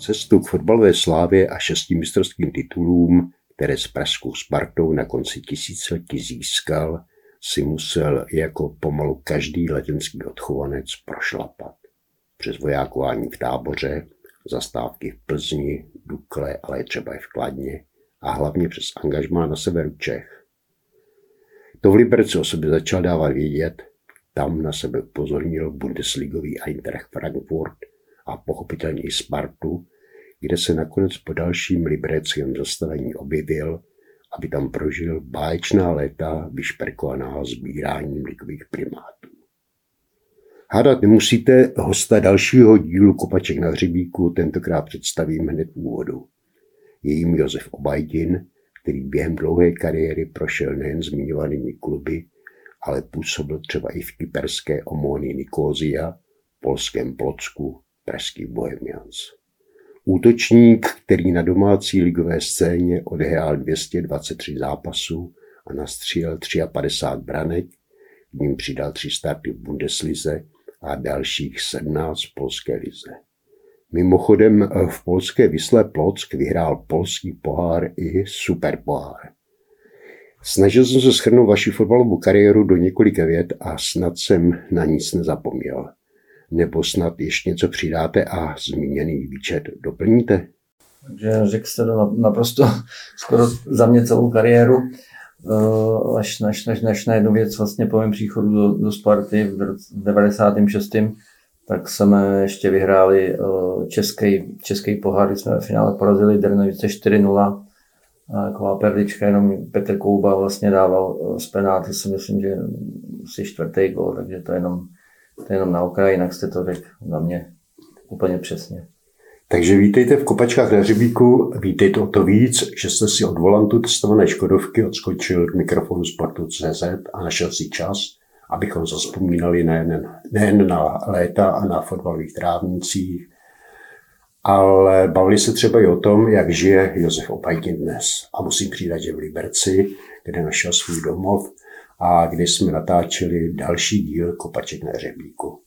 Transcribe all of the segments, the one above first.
Cestu k fotbalové slávě a šesti mistrovským titulům, které s pražskou Spartou na konci tisíciletí získal, si musel jako pomalu každý letenský odchovanec prošlapat. Přes vojákování v táboře, zastávky v Plzni, Dukle, ale třeba i v Kladně a hlavně přes angažmá na severu Čech. To v Liberci o sobě začal dávat vědět, tam na sebe upozornil Bundesligový Eintracht Frankfurt a pochopitelně i Spartu, kde se nakonec po dalším libereckém zastavení objevil, aby tam prožil báječná léta vyšperkovaná sbíráním ligových primátů. Hádat nemusíte, hosta dalšího dílu Kopaček na hřebíku tentokrát představím hned v úvodu. Je jim Josef Obajdin, který během dlouhé kariéry prošel nejen zmiňovanými kluby, ale působil třeba i v kyperské Omony Nikozia, polském Plocku, pražský Bohemians. Útočník, který na domácí ligové scéně odehrál 223 zápasů a nastřílel 53 branek, k ním přidal tři starty v Bundeslize a dalších 17 v polské lize. Mimochodem v polské Vysle Plock vyhrál polský pohár i superpohár. Snažil jsem se schrnout vaši fotbalovou kariéru do několika vět a snad jsem na nic nezapomněl. Nebo snad ještě něco přidáte a zmíněný výčet doplníte? Takže řekl jste to naprosto skoro za mě celou kariéru. Eh, až, až, až, až na jednu věc vlastně po mém příchodu do, do Sparty v 96. tak jsme ještě vyhráli eh, český, český pohár, kdy jsme ve finále porazili Drnovice 4-0. A taková perlička, jenom Petr Kouba vlastně dával eh, z penáty, si myslím, že si čtvrtý gol, takže to je jenom, to je jenom na okraji, jinak jste to řekl na mě úplně přesně. Takže vítejte v Kopačkách na Hřebíku, vítejte o to víc, že jste si od volantu testované Škodovky odskočil k mikrofonu Sportu.cz a našel si čas, abychom zaspomínali nejen, nejen na léta a na fotbalových trávnicích, ale bavili se třeba i o tom, jak žije Josef Opajkin dnes. A musím přidat, že v Liberci, kde našel svůj domov a kde jsme natáčeli další díl Kopaček na Hřebíku.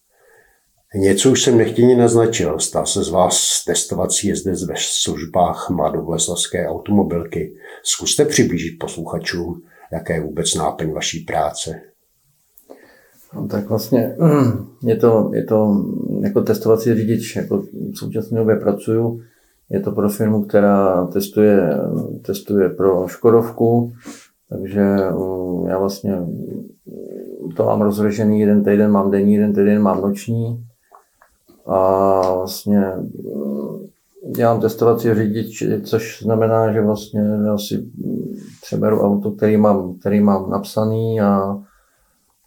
Něco už jsem nechtěně naznačil. Stal se z vás testovací jezdec ve službách mladovleslavské automobilky. Zkuste přiblížit posluchačům, jaké je vůbec náplň vaší práce. No, tak vlastně je to, je to jako testovací řidič, jako v současné době pracuju. Je to pro firmu, která testuje, testuje pro Škodovku, takže já vlastně to mám rozřešený, jeden týden mám denní, jeden týden mám noční. A vlastně mm, dělám testovací řidič, což znamená, že vlastně já si přeberu auto, který mám, který mám napsaný a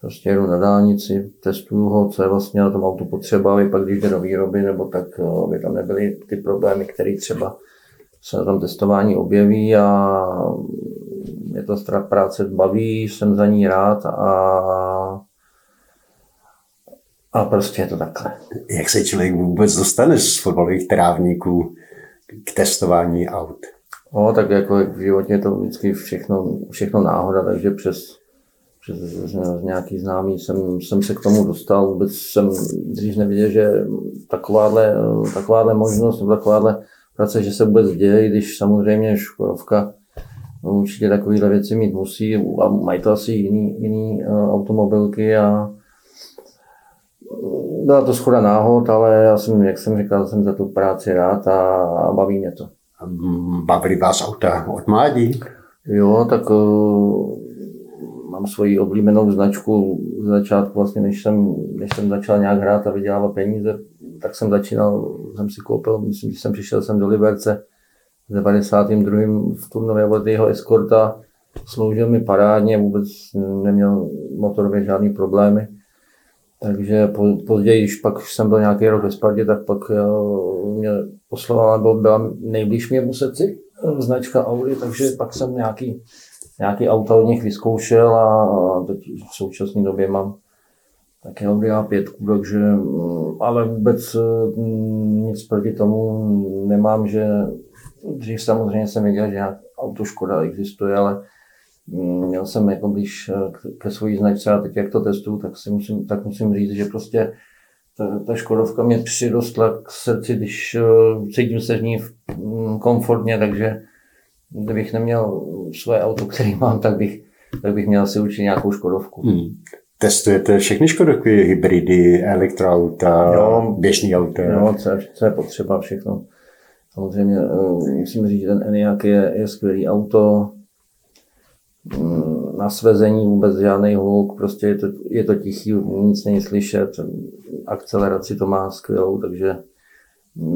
prostě jedu na dálnici, testuju ho, co je vlastně na tom autu potřeba, aby pak když jde do výroby, nebo tak, aby tam nebyly ty problémy, které třeba se na tom testování objeví a mě to práce baví, jsem za ní rád a a prostě je to takhle. Jak se člověk vůbec dostane z fotbalových trávníků k testování aut? No, tak jako v životě je to vždycky všechno, všechno náhoda, takže přes, přes nějaký známý jsem, jsem se k tomu dostal. Vůbec jsem dřív nevěděl, že takováhle, takováhle možnost nebo takováhle práce, že se vůbec děje, když samozřejmě Škodovka určitě takovéhle věci mít musí a mají to asi jiný, jiný eh, automobilky a byla to schoda náhod, ale já jsem, jak jsem říkal, jsem za tu práci rád a, a baví mě to. Bavili vás auta od mládí? Jo, tak uh, mám svoji oblíbenou značku z začátku, vlastně než jsem, než jsem začal nějak hrát a vydělávat peníze, tak jsem začínal, jsem si koupil, myslím, že jsem přišel jsem do Liberce v 92. v turnově od jeho eskorta, sloužil mi parádně, vůbec neměl motorově žádný problémy Takže později, když pak jsem byl nějaký rok ve Spartě, tak pak mě poslovala, byl, byla nejblíž mě Museci, značka Audi, takže pak jsem nějaký, nějaký auto od nich vyzkoušel a teď v současné době mám taky Audi A5, takže ale vůbec mm, nic proti tomu nemám, že dřív samozřejmě jsem věděl, že auto Škoda existuje, ale mm, měl jsem jako blíž eh, ke své značce a teď jak to testuju, tak, si musím, tak musím říct, že prostě ta, ta Škodovka mě přirostla k srdci, když uh, cítím se v ní um, komfortně, takže kdybych neměl svoje auto, který mám, tak bych, tak bych měl si určitě nějakou Škodovku. Hmm. Testujete všechny Škodovky, hybridy, elektroauta, jo, běžný auta? Jo, co, co je potřeba, všechno. Samozřejmě uh, musím říct, že ten Enyaq je, je skvělý auto, na svezení vůbec žádný hluk, prostě je to, je to tichý, nic není slyšet, akceleraci to má skvělou, takže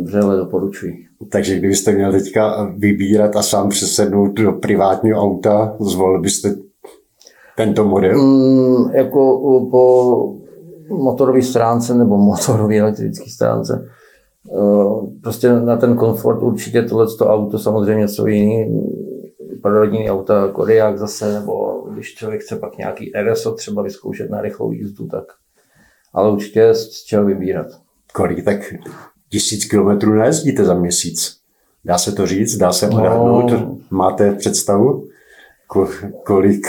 vřele doporučuji. Takže kdybyste měl teďka vybírat a sám přesednout do privátního auta, zvolil byste tento model? Mm, jako po motorové stránce nebo motorové elektrické stránce eh, prostě na ten komfort určitě tohle auto samozřejmě něco jiný pro rodinný auta Kodiak zase, nebo když člověk chce pak nějaký RSO třeba vyzkoušet na rychlou jízdu, tak ale určitě z čeho vybírat. Kolik tak tisíc kilometrů nejezdíte za měsíc? Dá se to říct? Dá se odhadnout? No, Máte představu? Kolik?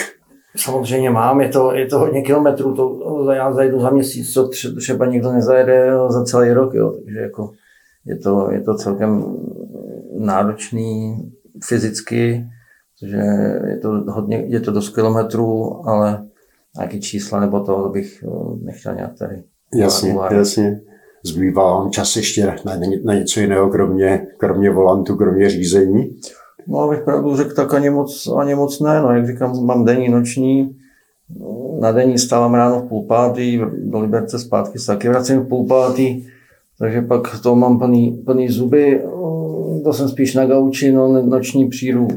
Samozřejmě mám, je to, je to hodně kilometrů, to já zajdu za měsíc, co třeba nikdo nezajede za celý rok, jo. takže jako je to, je to celkem náročný fyzicky, že je to hodně, je to dost kilometrů, ale nějaký čísla nebo to bych eh, nechtěl nějak tady. Jasně, uvádět. jasně. Zbývá vám čas ještě na, na něco jiného, kromě, kromě volantu, kromě řízení? No, abych pravdu řekl, tak ani moc, ani moc ne. No, jak říkám, mám denní, noční. Na denní stávám ráno v půl pátý, do Liberce zpátky se taky vracím v půl pátý, takže pak to mám plný, plný zuby. To jsem spíš na gauči, no, noční příru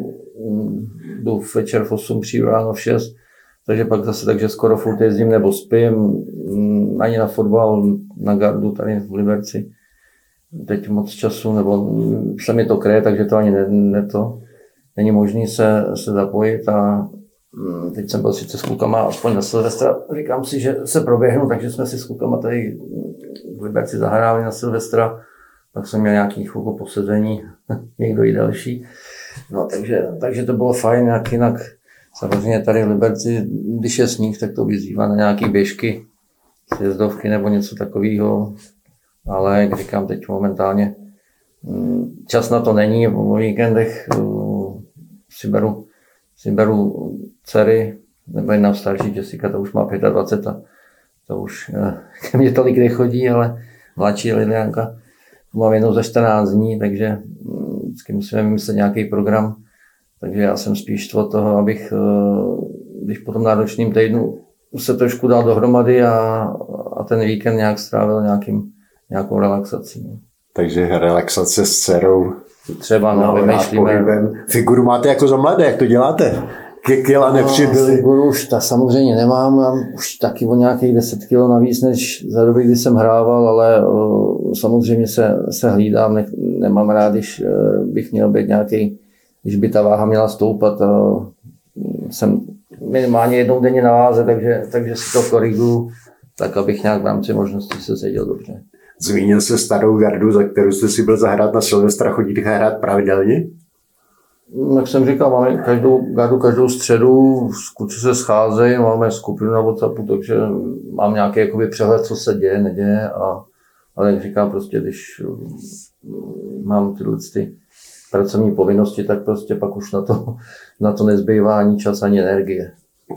jdu večer v 8, přijdu ráno v 6, takže pak zase takže skoro furt jezdím nebo spím, mm, ani na fotbal, na gardu tady v Liberci. Teď moc času, nebo se mi to kreje, takže to ani ne, ne to. Není možné se, se zapojit a teď jsem byl sice s klukama aspoň na Silvestra, říkám si, že se proběhnu, takže jsme si s klukama tady v Liberci zahráli na Silvestra, pak jsem měl nějaký chvilku posezení, někdo i další. No, takže, takže to bylo fajn, jak jinak samozřejmě tady v Liberci, když je sníh, tak to vyzývá na nějaké běžky, sjezdovky nebo něco takového, ale jak říkám teď momentálně, mm, čas na to není, o víkendech uh, si beru, si beru dcery, nebo jedna starší Jessica, to už má 25 a to už eh, ke mně tolik nechodí, ale mladší Lilianka mám jenom za 14 dní, takže vždycky musíme vymyslet nějaký program, takže já jsem spíš od toho, abych, eh, když po tom náročném týdnu se trošku dal dohromady a, a ten víkend nějak strávil nějakým, nějakou relaxací. No. Takže relaxace s dcerou. Třeba, no, no vymýšlíme. Figuru máte jako za mladé, jak to děláte? kila no, nepřibyly? Figuru už ta samozřejmě nemám, mám už taky o nějakých 10 kg navíc, než za doby, kdy jsem hrával, ale uh, samozřejmě se, se hlídám, ne, nemám rád, když uh, bych měl být nějaký, když by ta váha měla stoupat. Uh, jsem minimálně jednou denně na váze, takže, takže si to koriguju, tak abych nějak v rámci možností se seděl dobře. Zmínil se starou gardu, za kterou jste si byl zahrát na Silvestra, chodíte hrát pravidelně? jak jsem říkal, máme každou gardu, každou středu, kluci se scházejí, máme skupinu na WhatsAppu, takže mám nějaký jakoby přehled, co se děje, neděje. A, ale jak říkám, prostě když mm, mám tyhle ty pracovní povinnosti, tak prostě pak už na to, na to nezbývá ani čas, ani energie.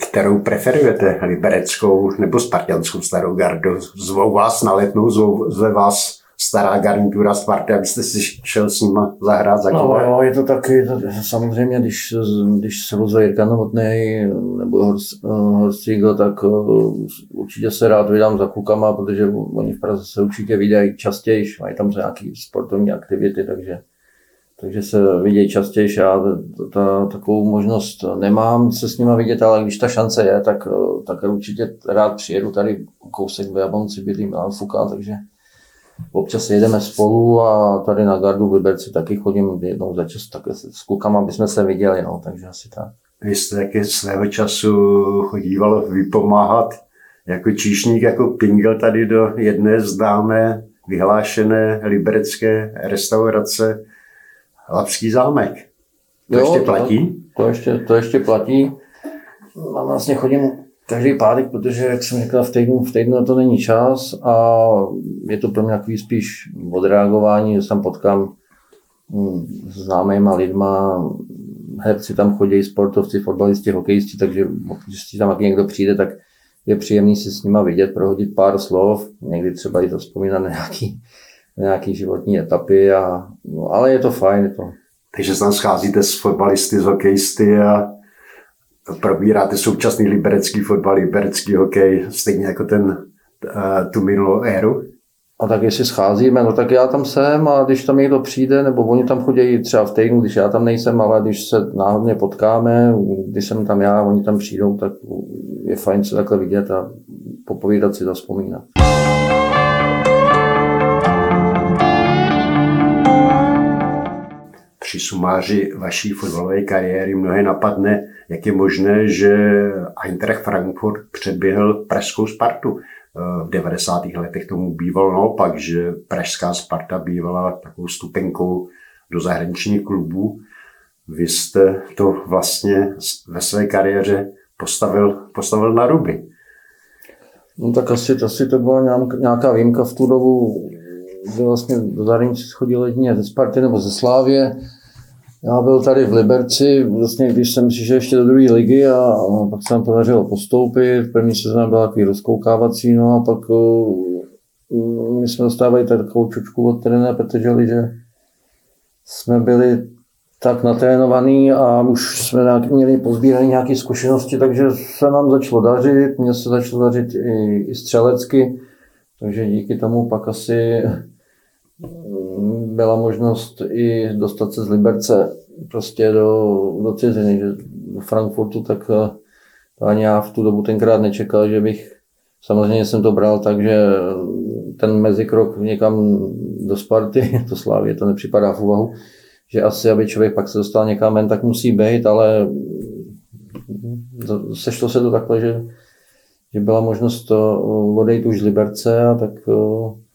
Kterou preferujete, libereckou nebo spartianskou starou gardu? Zvou vás na letnou, zvou, zve vás stará garnitura Sparty, abyste si šel s nima zahrát za no, no, je to taky, to, samozřejmě, když, když se vozil Jirka Novotný nebo Horst, Horst tak uh, určitě se rád vydám za klukama, protože oni v Praze se určitě vydají častěji, mají tam nějaké sportovní aktivity, takže, takže se vidějí častěji. Já ta, takovou možnost nemám se s nima vidět, ale když ta šance je, tak, tak určitě rád přijedu tady kousek v Jablonci, bydlí Milan Fuka, takže občas jedeme spolu a tady na gardu v Liberci taky chodím jednou za čas, tak s klukama bychom se viděli, no, takže asi tak. Vy jste taky svého času chodíval vypomáhat jako číšník, jako pingel tady do jedné známé vyhlášené liberecké restaurace Lapský zámek. To jo, ještě platí? To, to, ještě, to ještě platí. A vlastně chodím každý pátek, protože, jak jsem říkal, v týdnu, v týdnu na to není čas a je to pro mě takový spíš odreagování, že tam potkám hm, známýma lidma, herci tam chodí, sportovci, fotbalisti, hokejisti, takže když tam někdo přijde, tak je příjemný si s nima vidět, prohodit pár slov, někdy třeba i to vzpomínat na nějaký, nějaký životní etapy, a, no, ale je to fajn. Je to. Takže tam scházíte s fotbalisty, s hokejisty a probíráte současný liberecký fotbal, liberecký hokej, stejně jako ten, tu minulou éru? A tak jestli scházíme, no tak já tam jsem a když tam někdo přijde, nebo oni tam chodí třeba v týdnu, když já tam nejsem, ale když se náhodně potkáme, když jsem tam já, oni tam přijdou, tak je fajn se takhle vidět a popovídat si, zaspomínat. Při sumáři vaší fotbalové kariéry mnohé napadne, jak je možné, že Eintracht Frankfurt předběhl pražskou Spartu v 90. letech tomu bývalo naopak, že pražská Sparta bývala takovou stupenkou do zahraničních klubů. Vy jste to vlastně ve své kariéře postavil, postavil na ruby. No tak asi, asi to byla nějaká výjimka v tu dobu, kdy vlastně do zahraničí schodil jedině ze Sparty nebo ze Slávě. Já byl tady v Liberci, vlastně když jsem přišel ještě do druhé ligy a, a pak se nám podařilo postoupit. První sezóně byla takový rozkoukávací, no a pak uh, my jsme dostávali takovou čučku od trenéra Petrželi, že jsme byli tak natrénovaný a už jsme nějak, měli pozbírané nějaké zkušenosti, takže se nám začalo dařit, mně se začalo dařit i, i střelecky, takže díky tomu pak asi byla možnost i dostat se z Liberce prostě do, do ciziny, že do Frankfurtu, tak eh, ani já v tu dobu tenkrát nečekal, že bych, samozřejmě jsem to bral tak, že ten mezikrok někam do Sparty, to Slávě, to nepřipadá v úvahu, že asi, aby člověk pak se dostal někam ven, tak musí být, ale sešlo se to takhle, že, že byla možnost odejít už z Liberce a tak eh,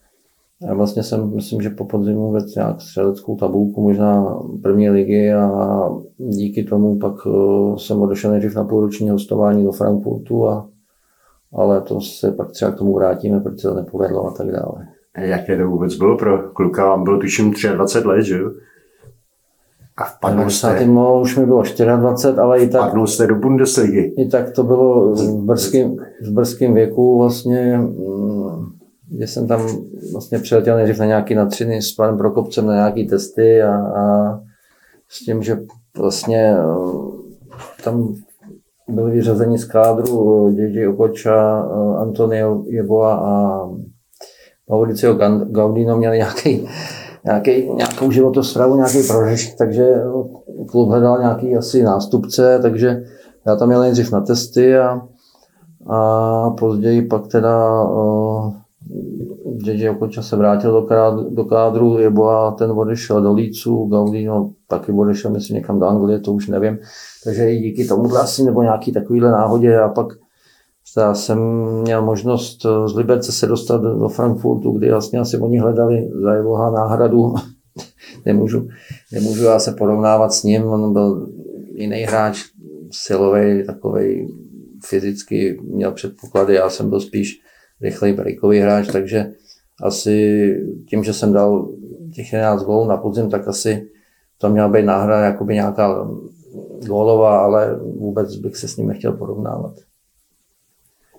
já vlastně jsem, myslím, že po podzimu vedl nějak střeleckou tabulku, možná první ligy a díky tomu pak eh, jsem odešel nejdřív na půlroční hostování do Frankfurtu, a, ale to se pak třeba k tomu vrátíme, protože to nepovedlo a tak dále. Jaké to vůbec bylo pro kluka? Vám bylo tuším 23 let, že jo? A vpadnul jste... No, už mi bylo 24, ale i tak... Vpadnul jste do Bundesligy. I tak to bylo v brzkém, v brzkém věku vlastně že jsem tam vlastně přiletěl nejdřív na nějaký natřiny s panem Prokopcem na nějaký testy a, a s tím, že vlastně eh, tam byli vyřazeni z kádru Dědi Okoča, eh, Antonio Jeboa a Mauricio Gaudino měli nějaký, nějaký, nějakou životostravu, nějaký prožešť, takže klub hledal nějaký asi nástupce, takže já tam měl nejdřív na testy a, a později pak teda uh, JJ Okoča se vrátil do, kádru, do kádru, Jeboa ten odešel do Lícu, Gaudino taky odešel, myslím, někam do Anglie, to už nevím. Takže i díky tomu asi, nebo nějaký takovýhle náhodě a pak já jsem měl možnost z Liberce se dostat do Frankfurtu, kdy vlastně asi oni hledali za Jeboha náhradu. nemůžu, nemůžu já se porovnávat s ním, on byl jiný hráč, silový, takový fyzicky měl předpoklady, já jsem byl spíš rychlej breakový hráč, takže asi tím, že jsem dal těch 11 gólů na podzim, tak asi to měla být náhra jakoby nějaká gólová, ale vůbec bych se s ním nechtěl porovnávat.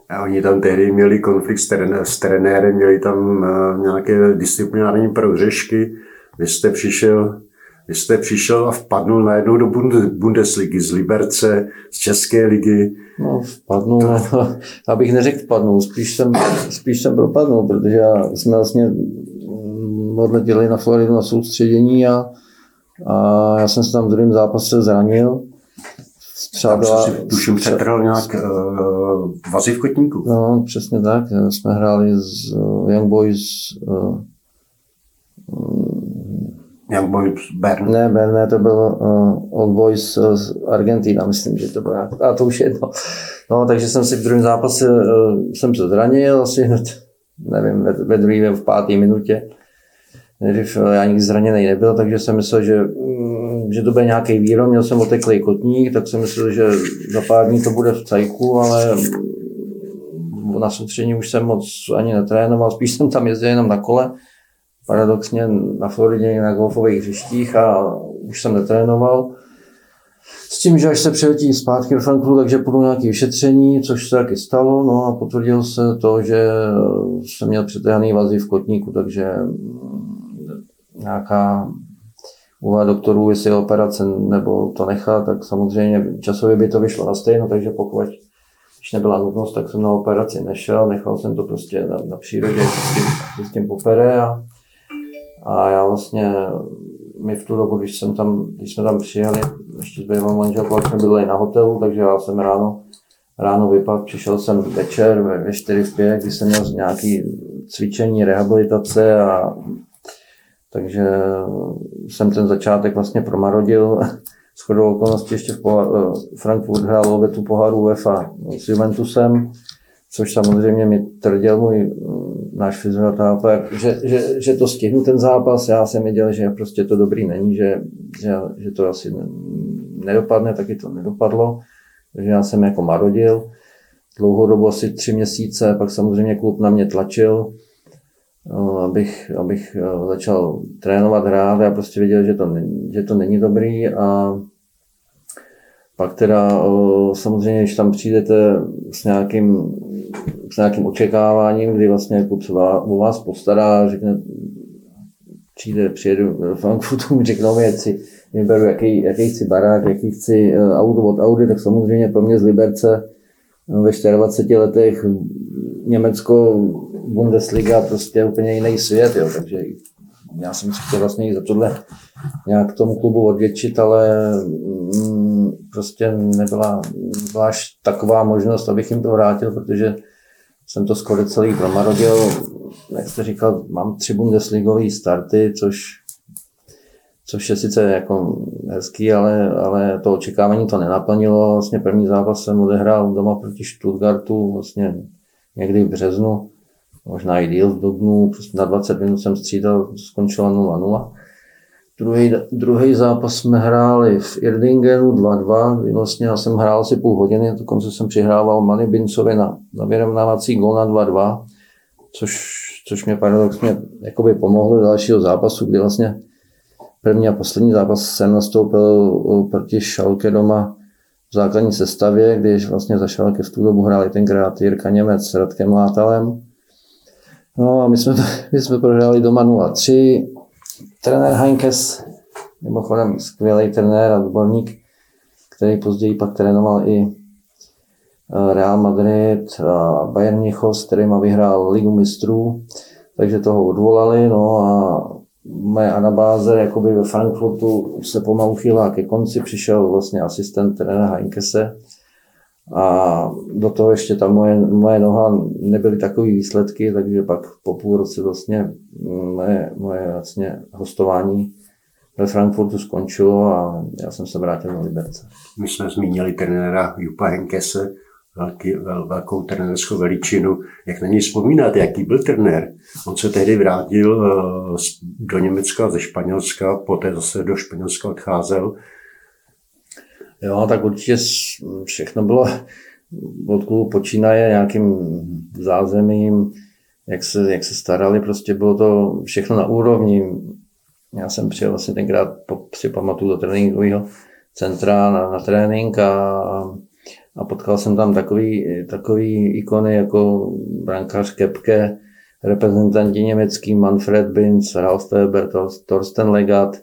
A oni tam tehdy měli konflikt s, trené, s trenérem, měli tam uh, nějaké disciplinární prohřešky. Vy jste přišel vy jste přišel a vpadnul najednou do Bundesligy z Liberce, z České ligy. No, vpadnul, to... abych neřekl vpadnul, spíš jsem, spíš jsem propadnul, protože já, jsme vlastně odletěli na Floridu na soustředění a, A já jsem se tam v druhém zápase zranil. Třeba byla, si, tuším, přetrhl nějak uh, vazy v kotníku. No, přesně tak. Jsme hráli s uh, Young Boys uh, Young Boys Bern. Ne, Bern, ne, to byl uh, Old Boys z Argentina, myslím, že to bylo. A to už je jedno. No, takže jsem si v druhém zápase uh, jsem se zranil, asi hned, nevím, ve, ve druhé, v páté minutě. Nejdřív já nikdy zraněný nebyl, takže jsem myslel, že, mm, že to bude nějaký výrom. Měl jsem oteklý kotník, tak jsem myslel, že za pár dní to bude v cajku, ale na soustředění už jsem moc ani netrénoval, spíš jsem tam jezdil jenom na kole paradoxně na Floridě na golfových hřištích a už jsem netrénoval. S tím, že až se přiletí zpátky do Frankfurtu, takže půjdu nějaké vyšetření, což se taky stalo, no a potvrdil se to, že jsem měl přetrhaný vazy v kotníku, takže nějaká úvaha doktorů, jestli je operace nebo to nechat, tak samozřejmě časově by to vyšlo na stejno, takže pokud když nebyla nutnost, tak jsem na operaci nešel, nechal jsem to prostě na, na přírodě, s tím, s tím popere a a já vlastně, my v tu dobu, když, jsem tam, když jsme tam přijeli, ještě s bývalou manželkou, jsme byli na hotelu, takže já jsem ráno, ráno vypadl, přišel jsem večer ve 4 v 5, kdy jsem měl nějaký cvičení, rehabilitace a takže jsem ten začátek vlastně promarodil. S chodou okolností ještě v poha- Frankfurt hrál tu poháru UEFA s Juventusem, což samozřejmě mi tvrdil můj náš fyzioterapeuta, že, že, že, to stihnu ten zápas. Já jsem věděl, že prostě to dobrý není, že, že, že to asi nedopadne, taky to nedopadlo. Takže já jsem jako marodil. Dlouhou dobu, asi tři měsíce, pak samozřejmě klub na mě tlačil, eh, abych, abych eh, začal trénovat, hrát. Já prostě věděl, že to, že to není dobrý a pak teda samozřejmě, když tam přijdete s nějakým s nějakým očekáváním, kdy vlastně klub se o vás postará, řekne, přijde, přijedu do Frankfurtu, řeknou mi, jestli vyberu, jaký, jaký chci barák, jaký chci eh, auto od Audi, tak samozřejmě pro mě z Liberce eh, ve 24 letech Německo, Bundesliga, prostě úplně jiný svět, jo, takže já jsem si chtěl vlastně za tohle nějak tomu klubu odvětšit, ale mm, prostě nebyla, až taková možnost, abych jim to vrátil, protože jsem to skoro celý promarodil. Jak jste říkal, mám tři Bundesligové starty, což, což je sice jako hezký, ale, ale to očekávání to nenaplnilo. Vlastně první zápas jsem odehrál doma proti Stuttgartu vlastně někdy v březnu, možná i díl v dubnu, prostě na 20 minut jsem střídal, skončilo 0-0. Druhý, druhý zápas jsme hráli v Irdingenu 2-2, kdy vlastně já jsem hrál asi půl hodiny, dokonce jsem přihrával Mani Bincovi na, na vyrovnávací gol na 2-2, což, což mě paradoxně jakoby pomohlo do dalšího zápasu, kdy vlastně první a poslední zápas jsem nastoupil proti Šalke doma v základní sestavě, když vlastně za Šalke v tu dobu hráli tenkrát Jirka Němec s Radkem Látalem. No a my jsme, my jsme prohráli doma 0-3, Trenér Heinkes, mimochodem skvělý trenér a odborník, který později pak trénoval i eh, Real Madrid a Bayern Mnichov, s kterým vyhrál ligu mistrů, takže toho odvolali, no a moje anabáze jakoby ve Frankfurtu se pomalu chýlá ke konci, přišel vlastně asistent trenéra Heinkese a do toho ještě ta moje, moje noha nebyly takové výsledky, takže pak po půl roce vlastně moje, moje vlastně hostování ve Frankfurtu skončilo a já jsem se vrátil na Liberce. My jsme zmínili trenéra Jupa Henkese, velký, vel, velkou trenérskou veličinu. Jak na něj vzpomínáte, jaký byl trenér? On se tehdy vrátil uh, do Německa ze Španělska, poté zase do Španělska odcházel. Jo, tak určitě všechno bylo od klubu počínaje nějakým zázemím, jak se, jak se starali, prostě bylo to všechno na úrovni. Já jsem přijel vlastně tenkrát, si pamatuju do tréninkového centra na, na trénink a, a potkal jsem tam takový, takový ikony jako brankář Kepke, reprezentanti německý Manfred Binz, Ralf Steber, Thorsten Legat,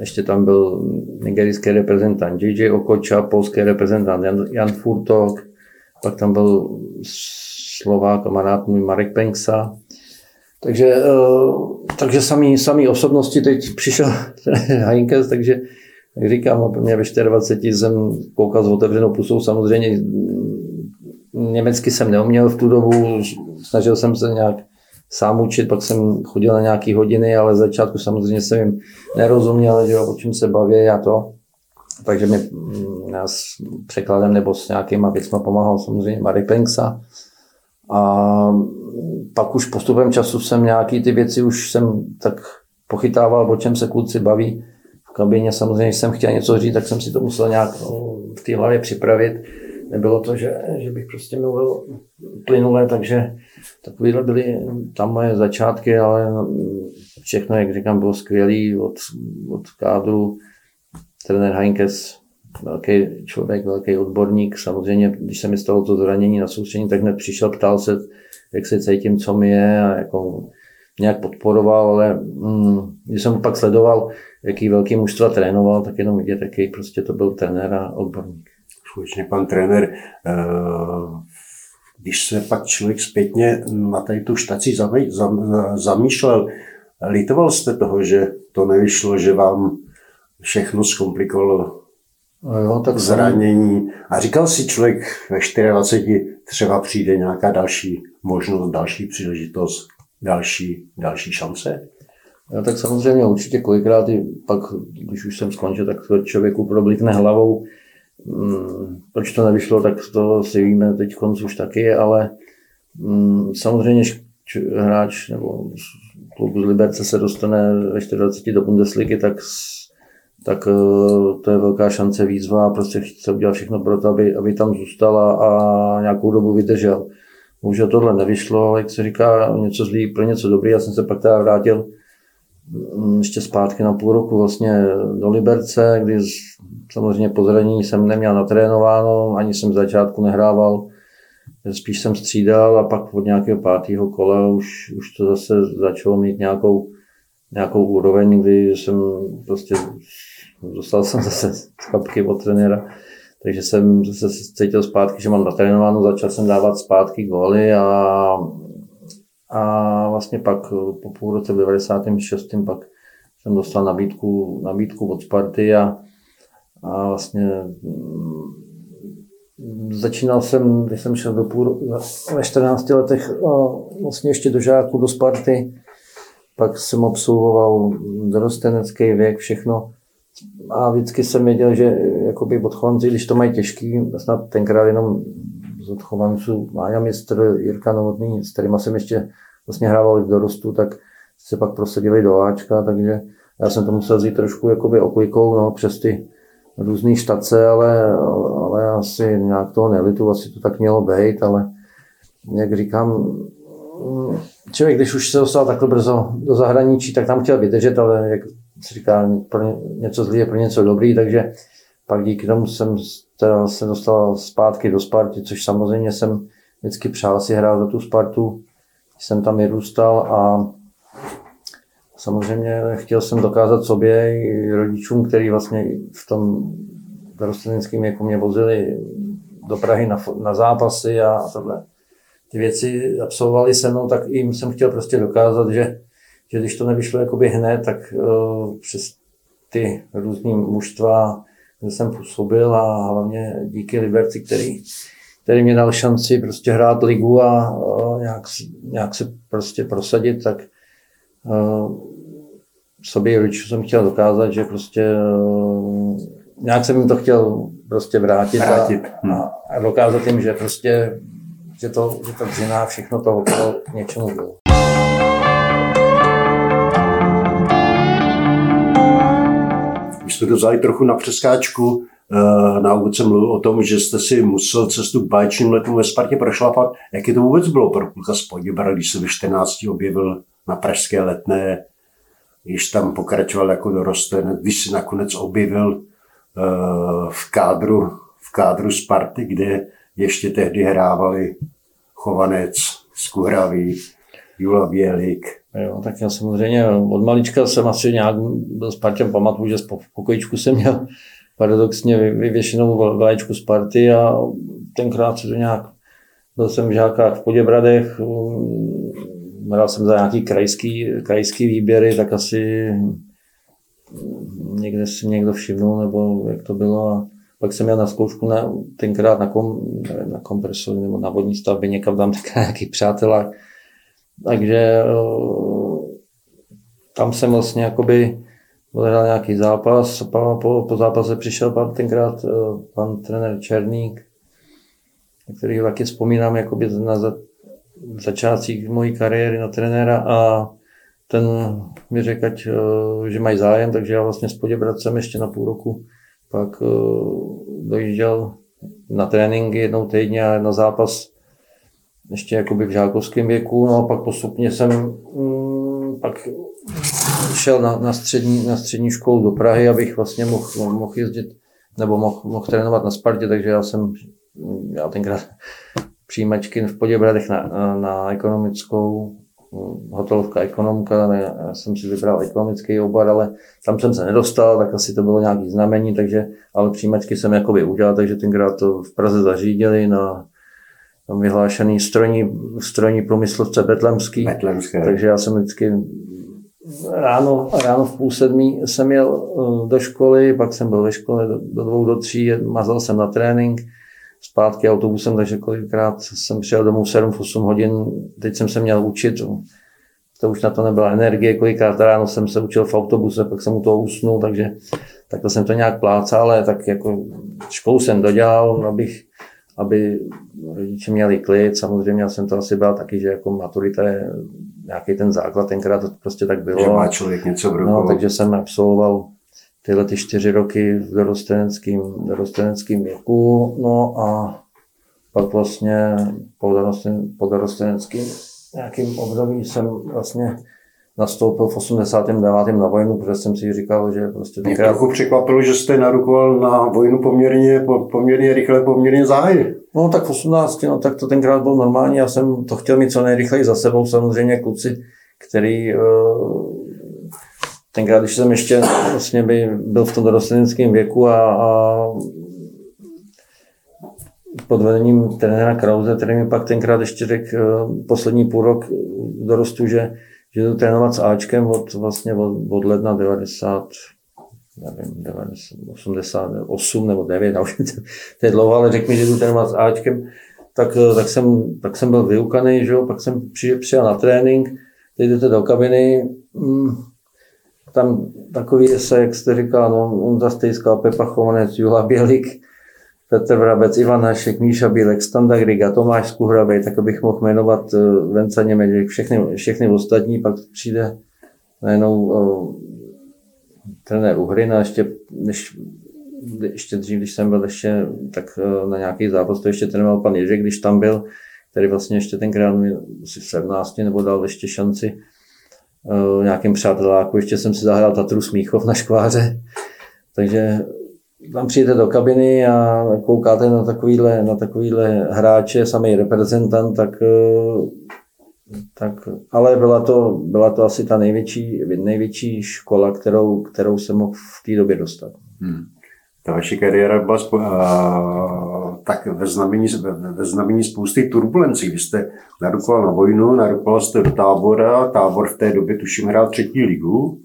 ještě tam byl nigerijský reprezentant JJ Okocha, polský reprezentant Jan, Jan Furtok, pak tam byl Slovák, kamarád můj Marek Penksa. Takže, eh, takže sami, sami osobnosti teď přišel Heinkes, takže jak říkám, pro mě ve 24 jsem koukal s otevřenou pusou, samozřejmě mm, německy jsem neuměl v tu dobu, snažil jsem se nějak sám učit, pak jsem chodil na nějaké hodiny, ale začátku samozřejmě jsem jim nerozuměl, že o čem se baví a to. Takže mi mm, s překladem nebo s nějakýma věcmi pomáhal samozřejmě Marek Penksa. A pak už postupem času jsem nějaký ty věci už jsem tak pochytával, o čem se kluci baví. V kabině samozřejmě jsem chtěl něco říct, tak jsem si to musel nějak no, v té hlavě připravit. Nebylo to, že, že bych prostě mluvil plynule, takže takovýhle byly tam moje začátky, ale všechno, jak říkám, bylo skvělé od, od kádru. Trenér Heinkes, velký člověk, velký odborník. Samozřejmě, když se mi stalo to zranění na soustředění, tak hned přišel, ptal se, jak se cítím, co mi je a jako nějak podporoval, ale mm, když jsem pak sledoval, jaký velký mužstva trénoval, tak jenom vidět, jaký prostě to byl trenér a odborník. Skutečně pan trenér, eh, když se pak člověk zpětně na tady tu štaci zamýšlel, litoval jste toho, že to nevyšlo, že vám všechno zkomplikovalo no jo, tak zranění. A říkal si člověk ve 24 třeba přijde nějaká další možnost, další příležitost, další, další šance? No, tak samozřejmě určitě kolikrát i pak, když už jsem skončil, tak to člověku problikne hlavou, hmm, proč to nevyšlo, tak to si víme teď konc už taky, ale hmm, samozřejmě hráč nebo klub z Liberce se dostane ve 24 do Bundesligy, tak tak eh, to je velká šance výzva a prostě chce udělat všechno pro to, aby, aby tam zůstala a nějakou dobu vydržel. Bohužel tohle nevyšlo, ale jak se říká, něco zlý pro něco dobrý. Já jsem se pak teda vrátil mm, ještě zpátky na půl roku vlastně do Liberce, kdy samozřejmě po zranění jsem neměl natrénováno, ani jsem z začátku nehrával, spíš jsem střídal a pak od nějakého pátého kola už, už to zase začalo mít nějakou, nějakou úroveň, kdy jsem prostě dostal jsem zase z kapky od trenéra, takže jsem zase cítil zpátky, že mám natrénováno, začal jsem dávat zpátky góly a, a vlastně pak po půl roce v 96. pak jsem dostal nabídku, nabídku od Sparty a, a vlastně mm, začínal jsem, když jsem šel do půl, ve 14 letech vlastně ještě do žáku, do Sparty, pak jsem absolvoval dorostenecký věk, všechno a vždycky jsem věděl, že jakoby odchovanci, když to mají těžký, snad tenkrát jenom z odchovanců Mája Mistr, Jirka Novotný, s kterýma jsem ještě vlastně hrával v dorostu, tak se pak prosadili do Ačka, takže já jsem to musel vzít trošku jakoby oklikou, no, přes ty různé štace, ale, ale asi nějak toho nelitu, asi to tak mělo být, ale jak říkám, člověk, když už se dostal takhle brzo do zahraničí, tak tam chtěl vydržet, ale jak se říká, pro něco zlý je pro něco dobrý, takže pak díky tomu jsem teda se dostal zpátky do Sparty, což samozřejmě jsem vždycky přál si hrát za tu Spartu, jsem tam vyrůstal a samozřejmě chtěl jsem dokázat sobě i rodičům, kteří vlastně v tom dorosteneckém jako mě vozili do Prahy na, na zápasy a tohle. Ty věci absolvovali se mnou, tak jim jsem chtěl prostě dokázat, že že když to nevyšlo jakoby hned, tak uh, přes ty různý mužstva, kde jsem působil a hlavně díky Liberci, který, který mě dal šanci prostě hrát ligu a uh, nějak, nějak se prostě prosadit, tak uh, sobě rodičů jsem chtěl dokázat, že prostě uh, nějak jsem jim to chtěl prostě vrátit, vrátit. A, a, dokázat jim, že prostě že to, že to dřina všechno to okolo něčemu bylo. Jsme to vzali trochu na přeskáčku. Eh, na úvod jsem mluvil o tom, že jste si musel cestu k báječným letům ve Spartě prošlapat. Jak je to vůbec bylo pro kluka z Poděbra, když se ve 14 objevil na Pražské letné, když tam pokračoval jako dorosten, když se nakonec objevil eh, v kádru, v kádru Sparty, kde ještě tehdy hrávali Chovanec, Skuhravý, Jula Bělik. Jo, tak já samozřejmě od malička jsem asi nějak byl Spartěm, pamatuju, že v pokojičku jsem měl paradoxně vyvěšenou vlaječku Sparty a tenkrát se to nějak, byl jsem v žákách v Poděbradech, hrál jsem za nějaký krajský, krajský výběry, tak asi někde si někdo všimnul, nebo jak to bylo. A pak jsem měl na zkoušku na, tenkrát na, kom, na kompresor nebo na vodní stavbě někam tam nějaký přátelák. Takže tam jsem vlastně jakoby odehrál nějaký zápas. Po, po, zápase přišel pan tenkrát pan trenér Černík, který taky vzpomínám jakoby na za, začátcích mojí kariéry na trenéra a ten mi řekl, ať, eh, že mají zájem, takže já vlastně s Poděbradcem ještě na půl roku pak eh, dojížděl na tréninky jednou týdně a na zápas ještě jakoby v žákovském věku, no a pak postupně jsem mm, pak šel na, na, střední, na střední školu do Prahy, abych vlastně mohl, mohl jezdit nebo mohl, mohl trénovat na Spartě, takže já jsem, já tenkrát přijímačky v Poděbradech na, na ekonomickou, hotelovka ekonomka, já jsem si vybral ekonomický obor, ale tam jsem se nedostal, tak asi to bylo nějaký znamení, takže, ale přijímačky jsem jakoby udělal, takže tenkrát to v Praze zařídili na vyhlášený strojní, strojní průmyslovce Betlemský, Betlemské. takže já jsem vždycky ráno, ráno v půl sedmí jsem jel eh, do školy, pak jsem byl ve škole do, do dvou, do tří, mazal jsem na trénink, zpátky autobusem, takže kolikrát jsem přijel domů 7-8 hodin, teď jsem se měl učit, to už na to nebyla energie, kolikrát ráno jsem se učil v autobuse, pak jsem u toho usnul, takže takhle jsem to nějak plácal, ale tak jako školu jsem dodělal, abych, aby rodiče měli klid, samozřejmě já jsem to asi byl taky, že jako maturita je nějaký ten základ, tenkrát to prostě tak bylo. Že má člověk něco v rukou. No, takže jsem absolvoval tyhle ty čtyři roky v dorosteneckém, dorosteneckém věku, no a pak vlastně po, dorosten, po dorosteneckém nějakým období jsem vlastně nastoupil v 89. na vojnu, protože jsem si říkal, že prostě. Mě trochu překvapilo, že jste narukoval na vojnu poměrně, poměrně rychle, poměrně záhy. No tak v 18, no tak to tenkrát bylo normální, já jsem to chtěl mít co nejrychleji za sebou, samozřejmě kluci, který uh, tenkrát, když jsem ještě vlastně by byl v tom dorosteneckém věku a, a pod vedením trenéra Krause, který mi pak tenkrát ještě řekl uh, poslední půl rok dorostu, že, že jdu trénovat s Ačkem od, vlastně od, od ledna 90, nevím, 90, 88 nebo 9, už to je dlouho, ale řekl mi, že jdu trénovat s Ačkem, tak, eh, tak, jsem, tak jsem byl vyukaný, že jo? pak jsem přijel na trénink, teď jdete do kabiny, mm, tam takový se, jak jste říkal, no, Honza Stejská, Pepa Chovanec, Jula Bělik, Petr Vrabec, Ivan Hašek, Míša Bílek, Standa Griga, Tomáš Skuhravej, tak bych mohl jmenovat eh, Venca Němeček, všechny, všechny ostatní, pak přijde najednou uh, trenér Uhrina, ještě, než, ještě dřív, když jsem byl ještě, tak uh, na nějaký zápas to ještě trénoval pan Ježek, když tam byl, který vlastně ještě tenkrát měl asi v 17 nebo dal ještě šanci nějakým přáteláku, ještě jsem si zahrál Tatru Smíchov na škváře, takže tam přijete do kabiny a koukáte na takovýhle, na takovýhle hráče, samý reprezentant, tak, eh, tak, ale byla to, byla to asi ta největší, největší škola, kterou, kterou jsem mohl v té době dostat. Hmm. Ta vaše kariéra byla spo, a, tak ve znamení, ve znamení spousty turbulencí. Vy jste narukoval na vojnu, narukoval jste do tábora, tábor v té době tuším hrál třetí ligu.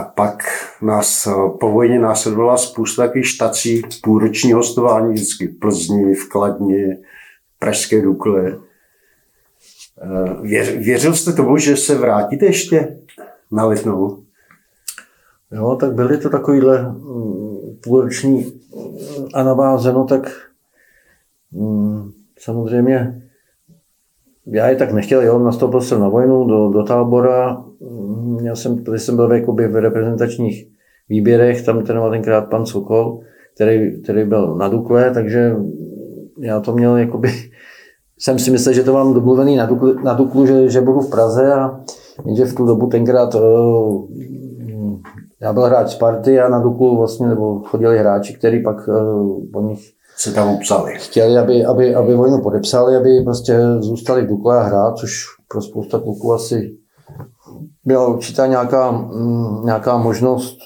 A pak nás po vojně následovala spousta takových štací, půlroční hostování vždycky v Plzni, v Kladni, v Pražské Dukle. Věřil jste tomu, že se vrátíte ještě na Litnou? Jo, tak byly to takovýhle mm, půlroční a navázeno, tak mm, samozřejmě já je tak nechtěl, jo, nastoupil jsem na vojnu do, do tábora, měl jsem, když jsem byl jakoby v reprezentačních výběrech, tam trénoval tenkrát pan Sokol, který, který byl na Dukle, takže já to měl jakoby, jsem si myslel, že to mám domluvený na Duklu, na Duklu že, že budu v Praze a jenže v tu dobu tenkrát já byl hráč Sparty a na Duklu vlastně, nebo chodili hráči, kteří pak po nich se tam upsali. Chtěli, aby, aby, aby vojnu podepsali, aby prostě zůstali v Dukle a hrát, což pro spousta kluků asi byla určitá nějaká, mm, nějaká možnost,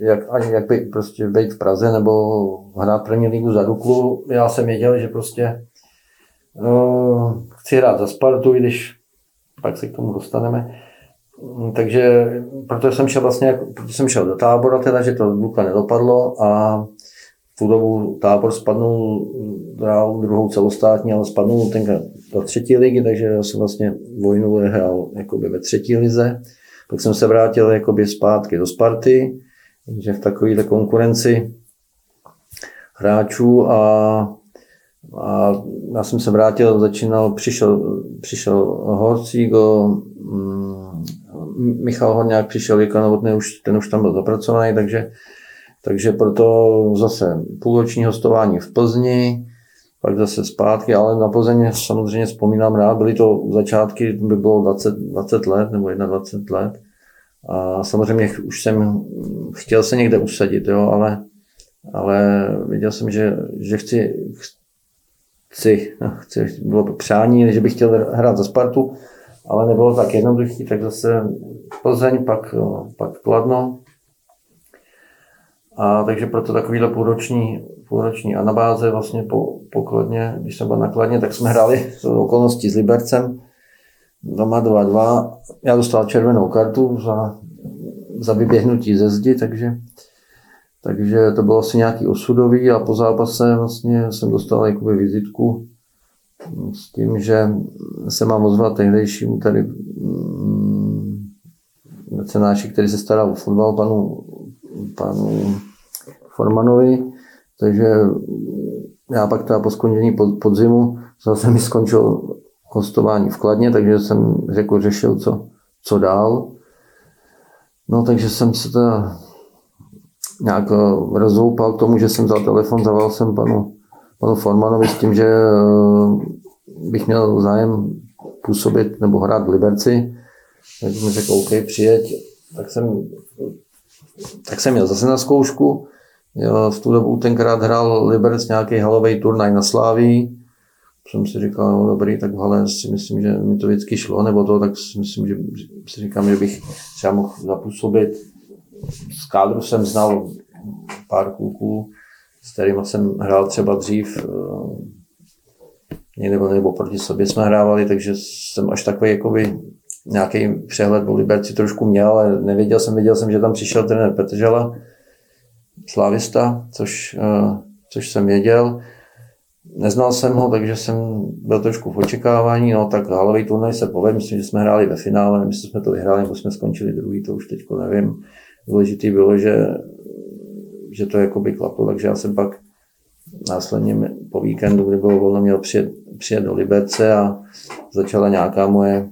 jak, jak by prostě být v Praze nebo hrát první ligu za Duklu. Já jsem věděl, že prostě uh, chci hrát za Spartu, i když pak se k tomu dostaneme. Takže proto jsem šel vlastně, proto jsem šel do tábora teda, že to Luka nedopadlo a tu dobu tábor spadnul, hrál druhou celostátní, ale spadnul ten do třetí ligy, takže já jsem vlastně vojnu hrál ve třetí lize. Pak jsem se vrátil jakoby zpátky do Sparty, že v takovéhle konkurenci hráčů a, a já jsem se vrátil, začínal, přišel, přišel Horcígo, mm, Michal Horňák přišel, Jirka Novotný, už, ten už tam byl zapracovaný, takže, takže proto zase půlroční hostování v Plzni, pak zase zpátky, ale na Plzeň samozřejmě vzpomínám rád, byly to začátky, by bylo 20, 20 let nebo 21 let. A samozřejmě už jsem chtěl se někde usadit, jo, ale, ale viděl jsem, že, že chci, chci, chci, bylo přání, že bych chtěl hrát za Spartu, ale nebylo tak jednoduchý, tak zase Plzeň, pak, pak Kladno. A takže proto takovýhle půlroční, půlroční anabáze vlastně po, po Kladně, když jsem byl na Kladně, tak jsme hráli z okolností s Libercem, doma 2-2. Já dostal červenou kartu za, za vyběhnutí ze zdi, takže, takže to bylo asi nějaký osudový a po zápase vlastně jsem dostal jakoby vizitku s tím, že se mám ozvat tehdejšímu tady mm, mecenáši, který se staral o fotbal, panu, panu Formanovi, takže já pak teda po skončení podzimu zase mi skončil hostování v Kladně, takže jsem řekl, řešil, co, co dál. No takže jsem se teda nějak rozoupal k tomu, že jsem vzal telefon, zavolal jsem panu, panu Formanovi s tím, že eh, bych měl zájem působit nebo hrát v Liberci. Tak mi řekl, OK, přijeď. Tak jsem, tak jsem měl zase na zkoušku. V tu dobu tenkrát hrál Liberec nějaký halový turnaj na Slávii jsem si říkal, no dobrý, tak v hale si myslím, že mi to vždycky šlo, nebo to, tak si myslím, že si říkám, že bych třeba mohl zapůsobit. Z kádru jsem znal pár kluků, s kterými jsem hrál třeba dřív, nebo, eh, nebo proti sobě jsme hrávali, takže jsem až takový jakoby nějaký přehled o Liberci trošku měl, ale nevěděl jsem, věděl jsem, že tam přišel trenér Petržela, slavista, což, eh, což jsem věděl. Neznal jsem ho, takže jsem byl trošku v očekávání, no tak halový turnaj se povedl, myslím, že jsme hráli ve finále, nevím, jestli jsme to vyhráli, nebo jsme skončili druhý, to už teď nevím. Důležitý bylo, že, že to jako by klaplo, takže já jsem pak následně po víkendu, kdy bylo volno, měl přijet, přijet do Liberce a začala nějaká moje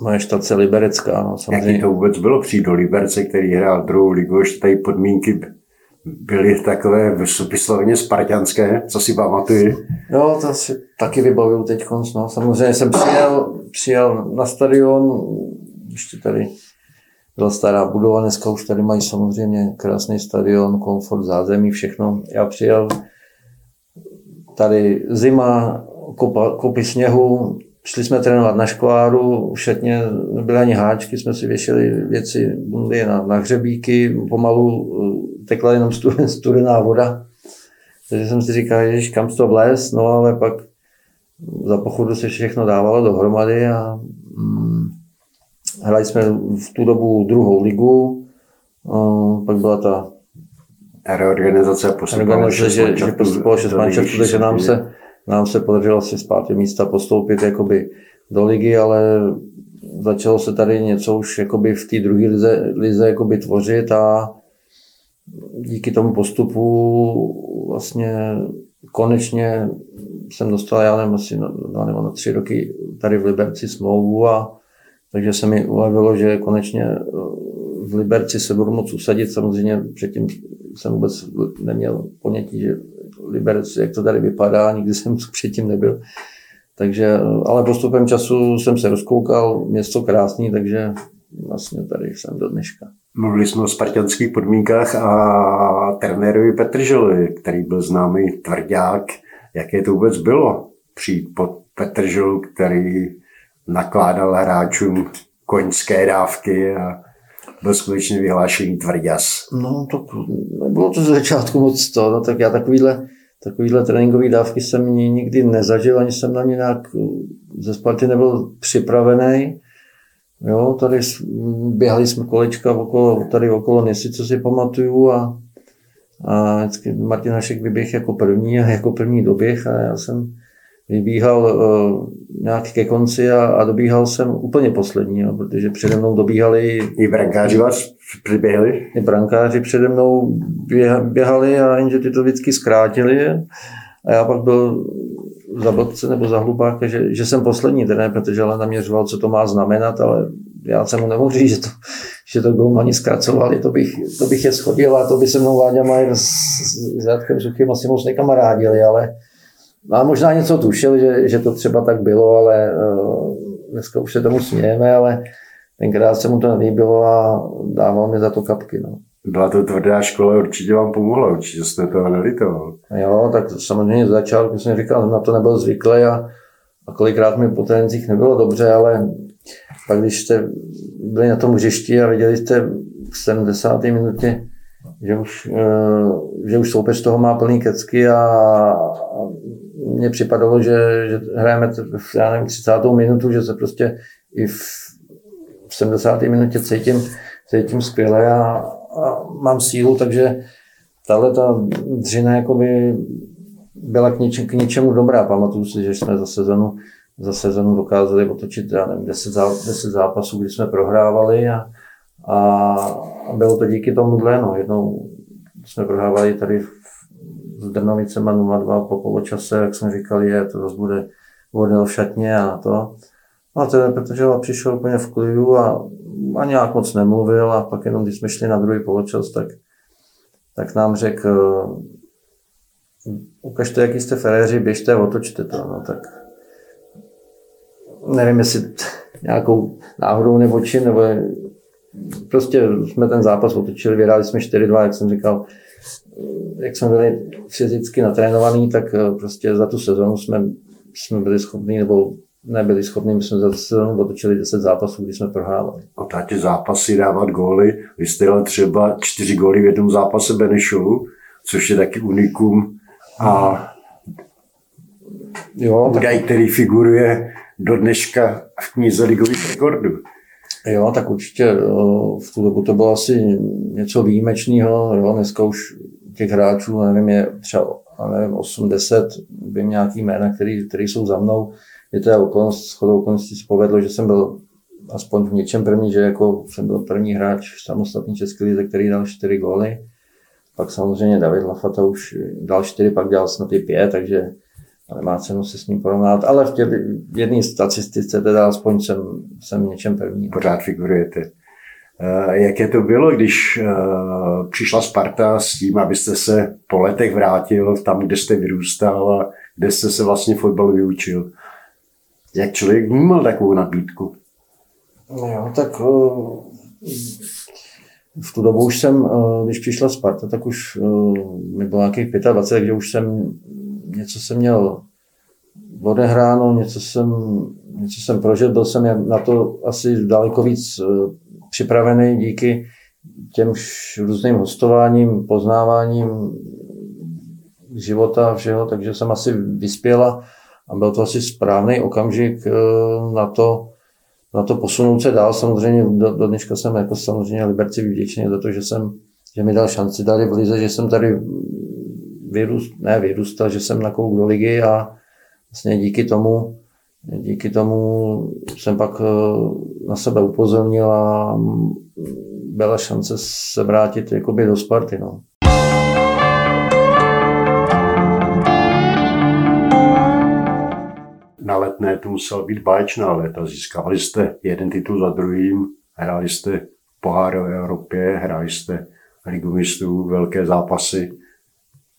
moje štace Liberecká. No, samozřejmě. Jaký to vůbec bylo přijít do Liberce, který hrál druhou ligu, ještě tady podmínky byly takové vysloveně spartianské, co si pamatuju. Jo, to si taky vybavuju teď. No. Samozřejmě jsem přijel, přijel na stadion, ještě tady byla stará budova, dneska už tady mají samozřejmě krásný stadion, komfort, zázemí, všechno. Já přijel tady zima, kopa, kopy sněhu, šli jsme trénovat na škváru, všetně nebyly ani háčky, jsme si věšeli věci bundy na, na hřebíky, pomalu tekla jenom studená voda. Takže jsem si říkal, že kam to vlez, no ale pak za pochodu se všechno dávalo dohromady a mm, hráli jsme v tu dobu druhou ligu, a pak byla ta reorganizace postupovala že, že, že postupovalo šest mančaftů, takže nám se, nám se podařilo si z pátého místa postoupit jakoby do ligy, ale začalo se tady něco už jakoby v té druhé lize, lize jakoby tvořit a díky tomu postupu vlastně konečně jsem dostal, já nevím, asi na dva nebo na tři roky tady v Liberci smlouvu a takže se mi ulevilo, že konečně eh, v Liberci se budu moct usadit. Samozřejmě předtím jsem vůbec neměl ponětí, že Liberec, jak to tady vypadá, nikdy jsem předtím nebyl. Takže, ale postupem času jsem se rozkoukal, město krásný, takže vlastně tady jsem do dneška. Mluvili jsme o spartianských podmínkách a trenérovi Petrželovi, který byl známý tvrdák. Jaké to vůbec bylo přijít pod Petrželu, který nakládal hráčům koňské dávky a byl skutečně vyhlášený tvrděs. No, to nebylo to z začátku moc to, no, tak já takovýhle, takovýhle tréninkové dávky jsem nikdy nezažil, ani jsem na ně nějak ze Sparty nebyl připravený. Jo, tady běhali jsme kolečka okolo, tady okolo Nisy, co si pamatuju a, a vždycky Martin Hašek vyběh jako první a jako první doběh a já jsem vybíhal uh, nějak ke konci a, a dobíhal jsem úplně poslední, jo, protože přede mnou dobíhali... I brankáři vás přiběhli? I brankáři přede mnou běhali a jenže ty to vždycky zkrátili a já pak byl za blbce nebo za hlupáka, že, že jsem poslední trenér, protože ale naměřoval, co to má znamenat, ale já jsem mu nemohl říct, že to, že to golmani zkracovali, to bych, to bych je schodil a to by se mnou Váďa Majer s, s Radkem Suchým asi moc nekamarádili, ale No a možná něco tušil, že, že to třeba tak bylo, ale uh, dneska už se tomu smějeme, ale tenkrát se mu to nelíbilo a dával mi za to kapky. No. Byla to tvrdá škola, určitě vám pomohla, určitě jste to nelitoval. Jo, tak samozřejmě z začátku jsem říkal, na to nebyl zvyklý a, a kolikrát mi po trénincích nebylo dobře, ale pak když jste byli na tom hřišti a viděli jste v 70. minutě, že už, uh, že už soupeř toho má plný kecky a, a mně připadalo, že, že hrajeme v já nevím, 30. minutu, že se prostě i v, v 70. minutě cítím, cítím skvěle a, a mám sílu, takže tahle ta dřina jakoby byla k, něčem, k něčemu dobrá. Pamatuju si, že jsme za sezonu, za sezonu dokázali otočit já nevím, 10, zá, 10 zápasů, kdy jsme prohrávali a, a bylo to díky tomu no. Jednou jsme prohrávali tady v s Drnovicema 0-2 po poločase, jak jsme říkali, je, to zase bude vodil v šatně a to. A ten protože přišel úplně v klidu a, a nějak moc nemluvil a pak jenom když jsme šli na druhý poločas, tak, tak nám řekl, ukažte, jaký jste feréři, běžte a otočte to. No, tak nevím, jestli nějakou náhodou nebo čím, nebo prostě jsme ten zápas otočili, vyhráli jsme 4-2, jak jsem říkal, jak jsme byli fyzicky natrénovaní, tak eh, prostě za tu sezonu jsme, jsme byli schopni, nebo nebyli schopni, my jsme za tu sezonu otočili 10 zápasů, kdy jsme prohrávali. A táti zápasy dávat góly, vy jste dali třeba 4 góly v jednom zápase Benešovu, což je taky unikum a jo, údaj, tak... který figuruje do dneška v knize ligových rekordů. Jo, tak určitě eh, v tu dobu to bylo asi něco výjimečného. Jo. Dneska už těch hráčů, nevím, je třeba nevím, 8-10, vím nějaký jména, který, který jsou za mnou. Je to okolnost, shodou okolností se povedlo, že jsem byl aspoň v něčem první, že jako jsem byl první hráč v samostatný český lize, který dal 4 góly. Pak samozřejmě David Lafata už dal 4, pak dělal snad i 5, takže nemá cenu se s ním porovnat, ale v, tě, v jedné statistice teda aspoň jsem, jsem něčem první. Pořád figurujete. Eh, jaké to bylo, když eh, přišla Sparta s tím, abyste se po letech vrátil tam, kde jste vyrůstal a kde jste se vlastně fotbal vyučil? Jak člověk vnímal takovou nabídku? No jo, tak eh, v tu dobu už jsem, když přišla Sparta, tak už mi bylo nějakých 25, takže už jsem něco jsem měl odehráno, něco jsem, něco jsem prožil, byl jsem na to asi daleko víc připravený díky těm různým hostováním, poznáváním života, všeho, takže jsem asi vyspěla a byl to asi správný okamžik eh, na to, na to posunout se dál. Samozřejmě do, do dneška jsem jako samozřejmě Liberci vděčný za to, že jsem, že mi dal šanci tady v Lize, že jsem tady vyrůst, ne vyrůstal, že jsem nakouk do ligy a vlastně díky tomu díky tomu jsem pak eh, na sebe upozornil a byla šance se vrátit jakoby do Sparty. No. Na letné to musel být báječná léta. Získávali jste jeden titul za druhým, hráli jste pohár v Evropě, hráli jste ligu mistrů, velké zápasy.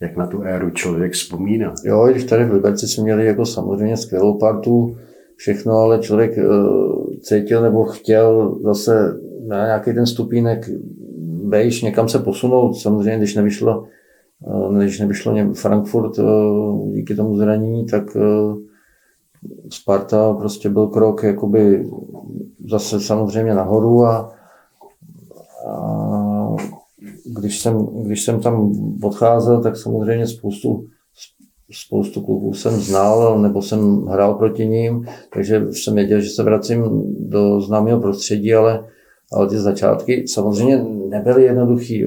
Jak na tu éru člověk vzpomíná? Jo, když tady v Liberci jsme měli jako samozřejmě skvělou partu, všechno, ale člověk uh, cítil nebo chtěl zase na nějaký ten stupínek vejš, někam se posunout. Samozřejmě, když nevyšlo, uh, když nevyšlo Frankfurt uh, díky tomu zranění, tak Sparta prostě byl krok jakoby zase samozřejmě nahoru a, a když jsem, když jsem tam odcházel, tak samozřejmě spoustu, spoustu klubů jsem znal, nebo jsem hrál proti ním, takže jsem věděl, že se vracím do známého prostředí, ale, ale ty začátky samozřejmě nebyly jednoduchý.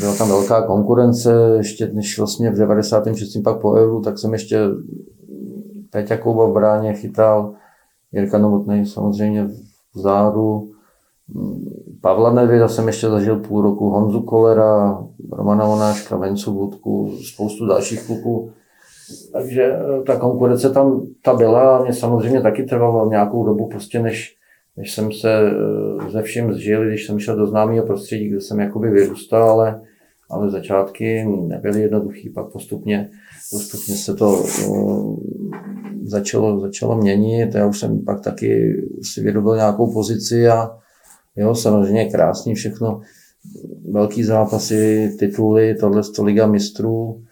Byla tam velká konkurence, ještě než vlastně v 96. pak po euru, tak jsem ještě Peťa Kouba v bráně chytal, Jirka Novotný samozřejmě v záru, Pavla Nevida jsem ještě zažil půl roku, Honzu Kolera, Romana Onáška, Vencu Budku, spoustu dalších kluků. Takže eh, ta konkurence tam ta byla a mě samozřejmě taky trvalo nějakou dobu, prostě než, než jsem se eh, ze vším zžil, když jsem šel do známého prostředí, kde jsem jakoby vyrůstal, ale, ale začátky nebyly jednoduchý, pak postupně, postupně se to uh, začalo, začalo měnit. Já už jsem pak taky si vyrobil nějakou pozici a, Jo, samozřejmě krásný všechno, velký zápasy, tituly, tohle to Liga mistrů,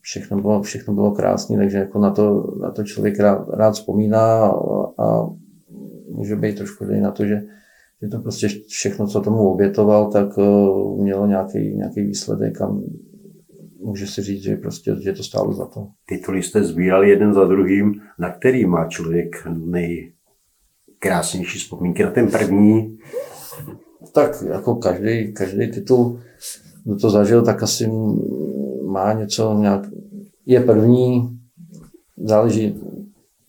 všechno bylo, všechno bylo krásné, takže jako na to, na to člověk rád, rád vzpomíná a, a může být trošku na to, že, že to prostě všechno, co tomu obětoval, tak uh, mělo nějaký, nějaký výsledek a může si říct, že prostě že to stálo za to. Tituly jste sbírali jeden za druhým, na který má člověk nej, krásnější vzpomínky na ten první? Tak jako každý, každý titul, kdo to zažil, tak asi má něco nějak, je první, záleží,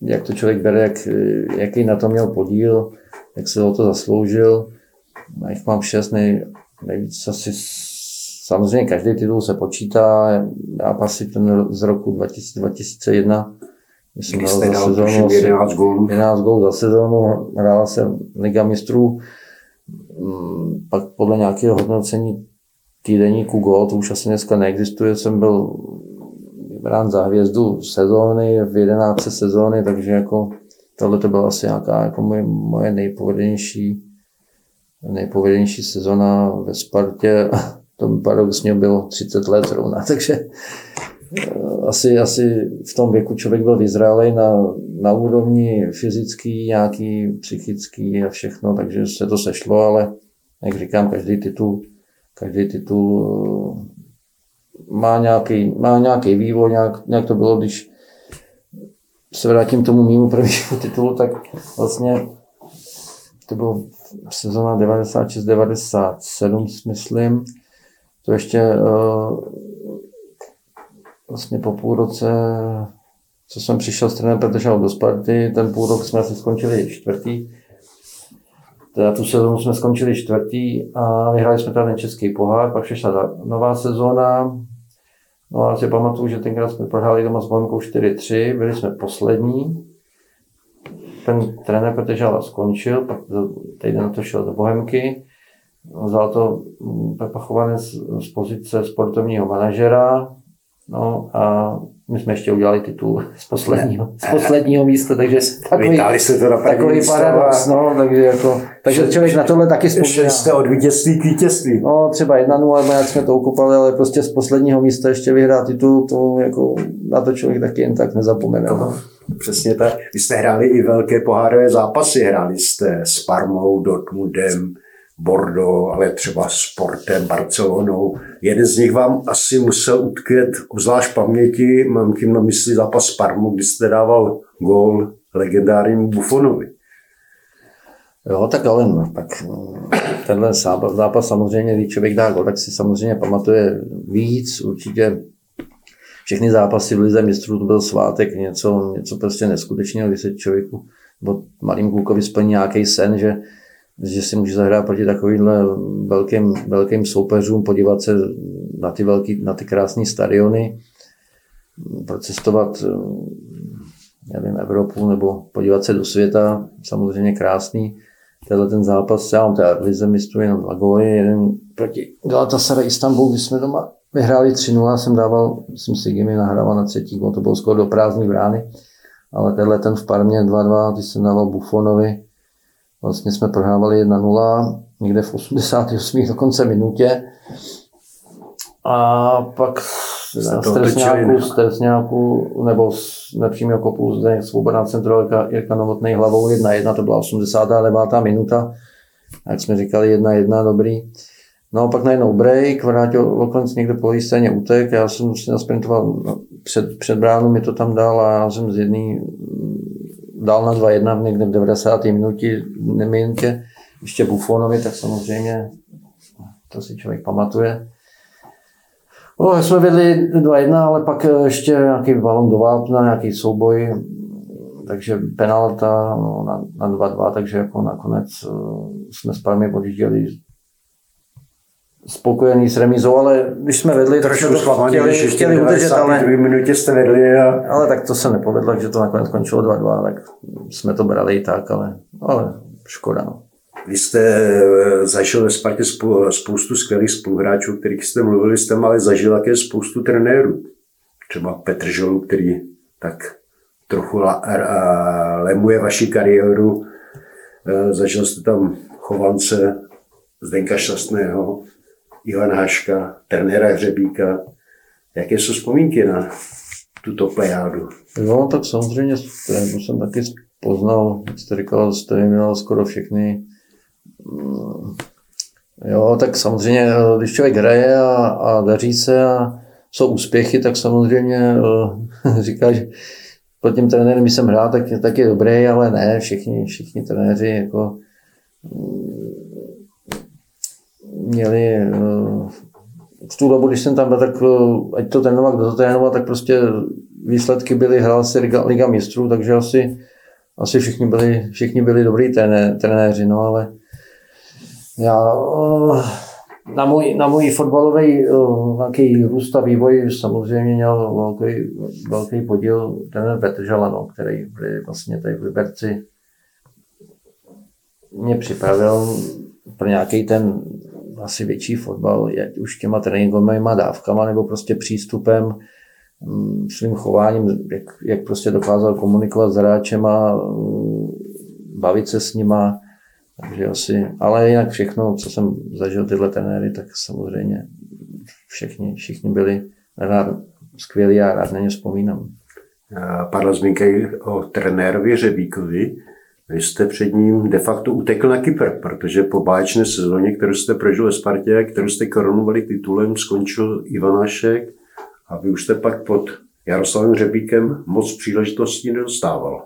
jak to člověk bere, jak, jaký na to měl podíl, jak se o to zasloužil. Já jich mám šest, nej, nejvíc asi samozřejmě každý titul se počítá. Já asi ten z roku 2000, 2001 Myslím, Kdy jste dal sezónu, 11 gólů. 11 gólů za sezónu, hrála se Liga mistrů, mm, pak podle nějakého hodnocení týdeníku gól, to už asi dneska neexistuje, jsem byl vybrán za hvězdu sezóny, v 11 sezóny, takže jako tohle to byla asi nějaká jako moje, moje nejpovedenější nejpovedenější sezona ve Spartě. To mi paradoxně bylo 30 let zrovna, takže asi, asi v tom věku člověk byl vyzrálej na, na úrovni fyzický, nějaký psychický a všechno, takže se to sešlo, ale jak říkám, každý titul, každý titul eh, má nějaký, má nějaký vývoj, nějak, nějak to bylo, když se vrátím k tomu mýmu prvnímu titulu, tak vlastně to bylo sezona 96-97, myslím. To ještě uh, vlastně po půl roce, co jsem přišel s trenérem Petržal do Sparty, ten půl rok jsme asi skončili čtvrtý. Teda tu sezónu jsme skončili čtvrtý a vyhráli jsme ten český pohár, pak přišla ta nová sezóna. No a si pamatuju, že tenkrát jsme prohráli doma s Bohemkou 4-3, byli jsme poslední. Ten trenér Petržala skončil, pak týden na to šel do Bohemky. Vzal to Pepa Chovanec z pozice sportovního manažera, No a my jsme ještě udělali titul z posledního, z posledního místa, takže takový, se to na takový paradox, no, takže, jako, takže člověk na tohle taky vzpomíná. jste od vítězství k vítězství. No, třeba 1-0, jak jsme to ukopali, ale prostě z posledního místa ještě vyhrát titul, to jako na to člověk taky jen tak nezapomene. No. Přesně tak. Vy jste hráli i velké pohárové zápasy, hráli jste s Parmou, Dortmundem, Bordeaux, ale třeba Sportem, Barcelonou. Jeden z nich vám asi musel utkvět obzvlášť paměti, mám tím na mysli zápas s Parmou, kdy jste dával gól legendárnímu Buffonovi. Jo, tak ale no, tak tenhle zápas, zápas samozřejmě, když člověk dá gol, tak si samozřejmě pamatuje víc, určitě všechny zápasy v Lize mistrů to byl svátek, něco, něco prostě neskutečného, když se člověku nebo malým klukovi splní nějaký sen, že že si může zahrát proti takovýmhle velkým, velkým soupeřům, podívat se na ty, velký, na ty krásné stadiony, procestovat nevím, Evropu nebo podívat se do světa, samozřejmě krásný. Tenhle ten zápas, já mám teda lize mistrů jenom dva góly, jeden proti Galatasaray Istanbul, kdy jsme doma vyhráli 3-0, jsem dával, jsem si Gimi nahrával na třetí gól, to bylo skoro do prázdné brány, ale tenhle ten v Parmě 2-2, když jsem dával Buffonovi, Vlastně jsme prohrávali 1-0 někde v 88. dokonce minutě. A pak Stresňáku, Stresňáku, nebo z nepřímého kopu zde svobodná centralka Jirka Novotný hlavou 1-1, to byla 89. minuta. Jak jsme říkali 1-1, dobrý. No a pak najednou break, vrátil Loklenc někde po scéně utek, já jsem si nasprintoval no, před, před bránu, mi to tam dal a já jsem z jedný dal na 2-1 někde v 90. minutě, minutě ještě Buffonovi, tak samozřejmě to si člověk pamatuje. No, jsme vedli 2-1, ale pak ještě nějaký balon do vápna, nějaký souboj, takže penalta no, na, na 2-2, takže jako nakonec uh, jsme s Parmy odjížděli spokojený s remízou, ale když jsme vedli, tak jsme to chtěli, chtěli, chtěli udržet, ale, minutě jste vedli a... ale tak to se nepovedlo, takže to nakonec skončilo 2-2, tak jsme to brali i tak, ale, ale škoda. No. Vy jste eh, zažil ve Spartě spoustu skvělých spoluhráčů, kterých jste mluvili, jste ale zažil také spoustu trenérů. Třeba Petr Žolu, který tak trochu la, a, lemuje vaši kariéru. Eh, zažil jste tam Chovance, Zdenka Šťastného, Ivan Haška, trenéra Hřebíka. Jaké jsou vzpomínky na tuto plejádu? No, tak samozřejmě, to jsem taky poznal, jak jste říkal, jste jmenoval skoro všechny. Mm, jo, tak samozřejmě, když člověk hraje a, a daří se a jsou úspěchy, tak samozřejmě eh, říká, že pod tím trenérem, jsem hrál, tak, tak je dobrý, ale ne, všichni, všichni trenéři jako mm, měli eh, v tu dobu, když jsem tam byl, tak eh, ať to trénoval, kdo to trénoval, tak prostě výsledky byly, hrál se Liga, Liga mistrů, takže asi, asi všichni byli, všichni byli dobrý trené, trenéři, no ale já eh, na můj, na můj fotbalový nějaký růst a vývoj samozřejmě měl velký, velký podíl trenér Petr Žalano, který byl vlastně tady v Liberci. Mě připravil pro nějaký ten asi větší fotbal, ať už těma tréninkovými dávkama nebo prostě přístupem, mm, svým chováním, jak, jak prostě dokázal komunikovat s hráčem a mm, bavit se s nima. Takže asi, ale jinak všechno, co jsem zažil tyhle trenéry, tak samozřejmě všichni, všichni byli rád, skvělí a rád na ně vzpomínám. Padla zmínka o trenérovi Řebíkovi. Vy jste před ním de facto utekl na Kypr, protože po báječné sezóně, kterou jste prožil ve Spartě, kterou jste korunovali titulem, skončil Ivanášek a vy už jste pak pod Jaroslavem Řebíkem moc příležitostí nedostával.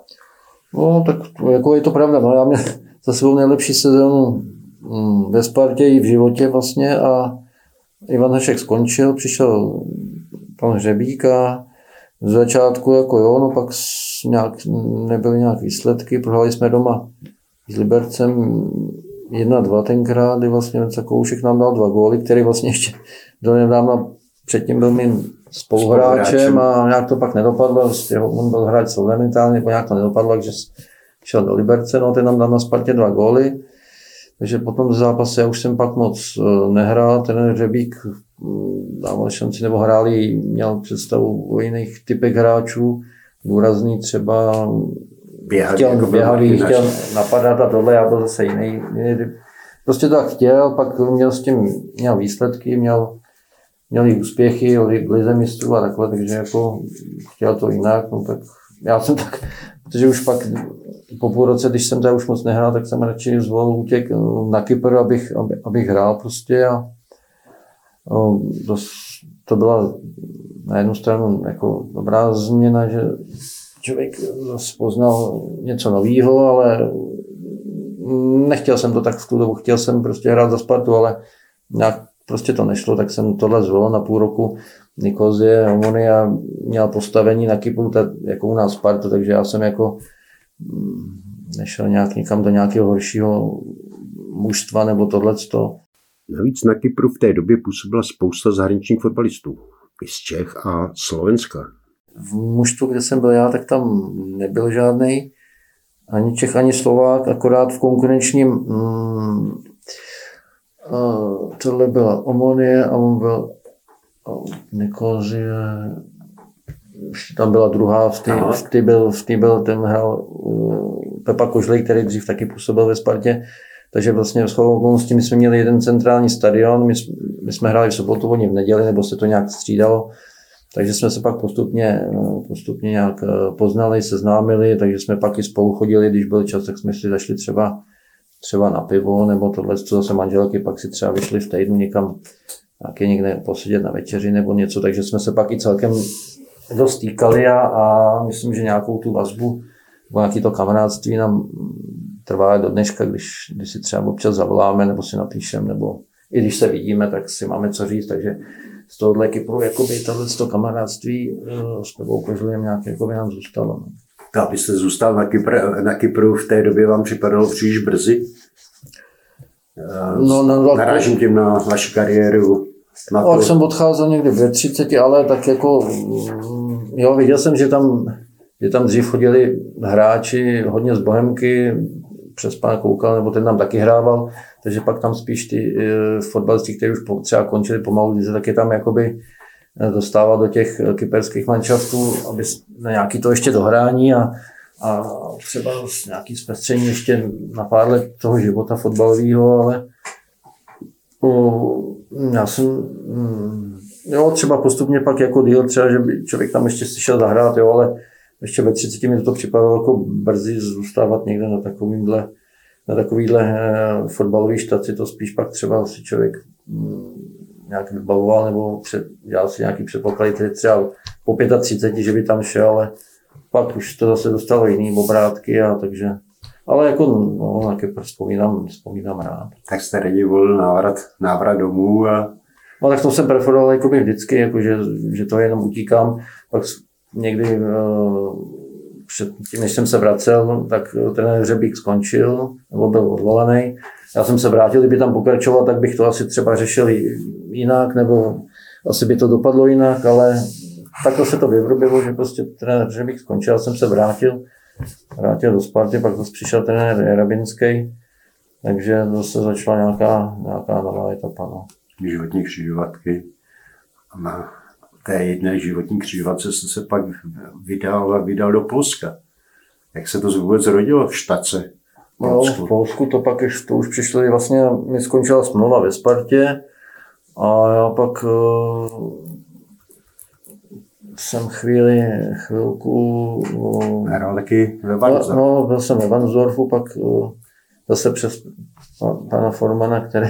No, tak jako je to pravda. No, já měl za svou nejlepší sezónu mm, ve Spartě i v životě vlastně a Ivan Hašek skončil, přišel pan Hřebík a z začátku jako jo, no pak nějak, nebyly nějak výsledky, prohráli jsme doma s Libercem jedna, dva tenkrát, kdy vlastně Koušek nám dal dva góly, který vlastně ještě do nedávna předtím byl mým spoluhráčem a nějak to pak nedopadlo, jeho, on byl hráč Solvenitálně, nebo nějak to nedopadlo, takže šel do Liberce, no ten nám dal na Spartě dva góly, takže potom v zápase já už jsem pak moc eh, nehrál, ten Řebík mm, dával šanci, nebo hráli, měl představu o jiných typech hráčů, důrazný třeba běhat, chtěl, jako běhavý, chtěl napadat a tohle, já byl zase jiný. Prostě to tak chtěl, pak měl s tím měl výsledky, měl, měl i úspěchy lize mistrů a takhle, takže jako chtěl to jinak, no tak já jsem tak, protože už pak po půl roce, když jsem tady už moc nehrál, tak jsem radši zvolil útěk na Kypr, abych, abych hrál prostě a no, to, to byla na jednu stranu jako dobrá změna, že člověk poznal něco nového, ale nechtěl jsem to tak v tu dobu, chtěl jsem prostě hrát za Spartu, ale nějak prostě to nešlo, tak jsem tohle zvolil na půl roku. Nikozie, Omonia měla postavení na Kypru, tak, jako u nás Spartu, takže já jsem jako mm, nešel nějak někam do nějakého horšího mužstva nebo tohleto. Navíc na Kypru v té době působila spousta zahraničních fotbalistů. I z Čech a Slovenska. V mužstvu, kde jsem byl já, tak tam nebyl žádný ani Čech, ani Slovák, akorát v konkurenčním mm, tohle byla Omonie a on byl Nikozie, tam byla druhá, v té, v té byl, v té byl, ten hrál uh, Pepa Kožlej, který dřív taky působil ve Spartě, takže vlastně v okolností my jsme měli jeden centrální stadion, my, my jsme hráli v sobotu, oni v neděli, nebo se to nějak střídalo, takže jsme se pak postupně, no, postupně nějak eh, poznali, seznámili, takže jsme pak i spolu chodili, když byl čas, tak jsme si zašli třeba třeba na pivo, nebo tohle, co zase manželky pak si třeba vyšli v týdnu někam nějaké někde posedět na večeři nebo něco, takže jsme se pak i celkem dost týkali a, a myslím, že nějakou tu vazbu nebo nějaký to kamarádství nám trvá do dneška, když, když si třeba občas zavoláme nebo si napíšeme, nebo i když se vidíme, tak si máme co říct, takže z tohohle Kypru jakoby tohle to kamarádství uh, s Pevou Kožlem nějak jakoby nám zůstalo. No. To, abyste zůstal na, Kypr, na Kypru v té době vám připadalo příliš brzy? No, no, no, Narážím tím na vaši kariéru. Na to... jsem odcházel někdy ve 30, ale tak jako, jo, viděl jsem, že tam, že tam dřív chodili hráči hodně z Bohemky, přes pana koukal, nebo ten nám taky hrával, takže pak tam spíš ty uh, fotbalisti, kteří už třeba končili pomalu, tak je tam jakoby eh, dostávat do těch eh, kyperských manšaftů, aby na nějaký to ještě dohrání a, a třeba nějaký zpestření ještě na pár let toho života fotbalového, ale uh, já jsem um, jo, třeba postupně pak jako díl, třeba, že by člověk tam ještě si šel zahrát, jo, ale ještě ve 30 mi to připadalo jako brzy zůstávat někde na takovýmhle, na takovýhle eh, fotbalový štaci, to spíš pak třeba si člověk mm, nějak vybavoval nebo před, dělal si nějaký předpoklady, tedy třeba po 35, že by tam šel, ale pak už to zase dostalo jiný obrátky a takže ale jako, no, taky vzpomínám, vzpomínám rád. Tak jste raději volil návrat, návrat domů a... No tak to jsem preferoval jako vždycky, jako že, že to jenom utíkám. Pak někdy uh, před tím, než jsem se vracel, tak trenér Řebík skončil, nebo byl odvolaný. Já jsem se vrátil, kdyby tam pokračoval, tak bych to asi třeba řešil jinak, nebo asi by to dopadlo jinak, ale takto se to vyvrubilo, že prostě trenér Řebík skončil, já jsem se vrátil, vrátil do Sparty, pak zase přišel trenér Rabinský, takže zase začala nějaká, nějaká nová etapa. No. Životní křižovatky. Na té jedné životní křižovatce jste se pak vydal, vydal do Polska. Jak se to vůbec rodilo v štace? No, v Polsku to pak už, to už přišlo, vlastně mi skončila smlouva ve Spartě a já pak uh, jsem chvíli, chvilku... Uh, Hrál taky ve Vansdorfu. No, byl jsem ve Vansdorfu, pak uh, zase přes pana Formana, který,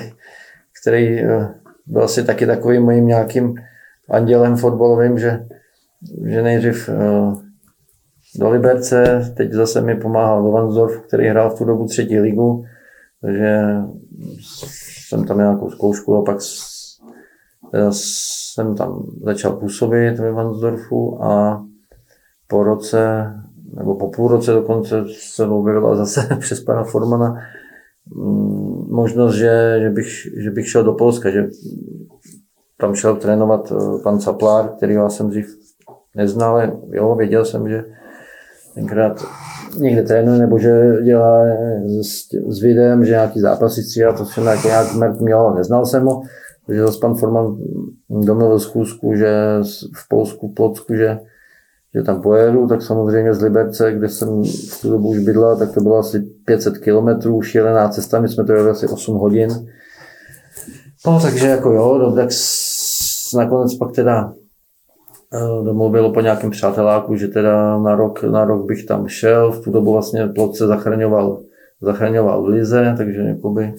který uh, byl asi taky takovým mojím nějakým andělem fotbalovým, že, že nejdřív uh, do Liberce, teď zase mi pomáhal do Vansdorf, který hrál v tu dobu třetí ligu, takže jsem tam nějakou zkoušku a pak jsem tam začal působit ve Vansdorfu a po roce, nebo po půl roce dokonce se objevila zase přes pana Formana mm, možnost, že, že, bych, že bych šel do Polska, že tam šel trénovat eh, pan Caplár, který já jsem dřív neznal, jo, věděl jsem, že tenkrát někde trénuje, nebo že dělá s, s videem, že nějaký zápasy stříhá, to jsem nějak, nějak mrt měl, neznal jsem ho, takže zase pan Forman domluvil schůzku, že v Polsku, v Plocku, že, že tam pojedu, tak samozřejmě z Liberce, kde jsem v tu dobu už bydla, tak to bylo asi 500 kilometrů, šílená cesta, my jsme to jeli asi 8 hodin. No takže jako jo, tak nakonec pak teda Eh, domluvilo po nějakém přáteláku, že teda na rok, na rok bych tam šel. V tu dobu vlastně plot se zachraňoval, zachraňoval v Lize, takže jakoby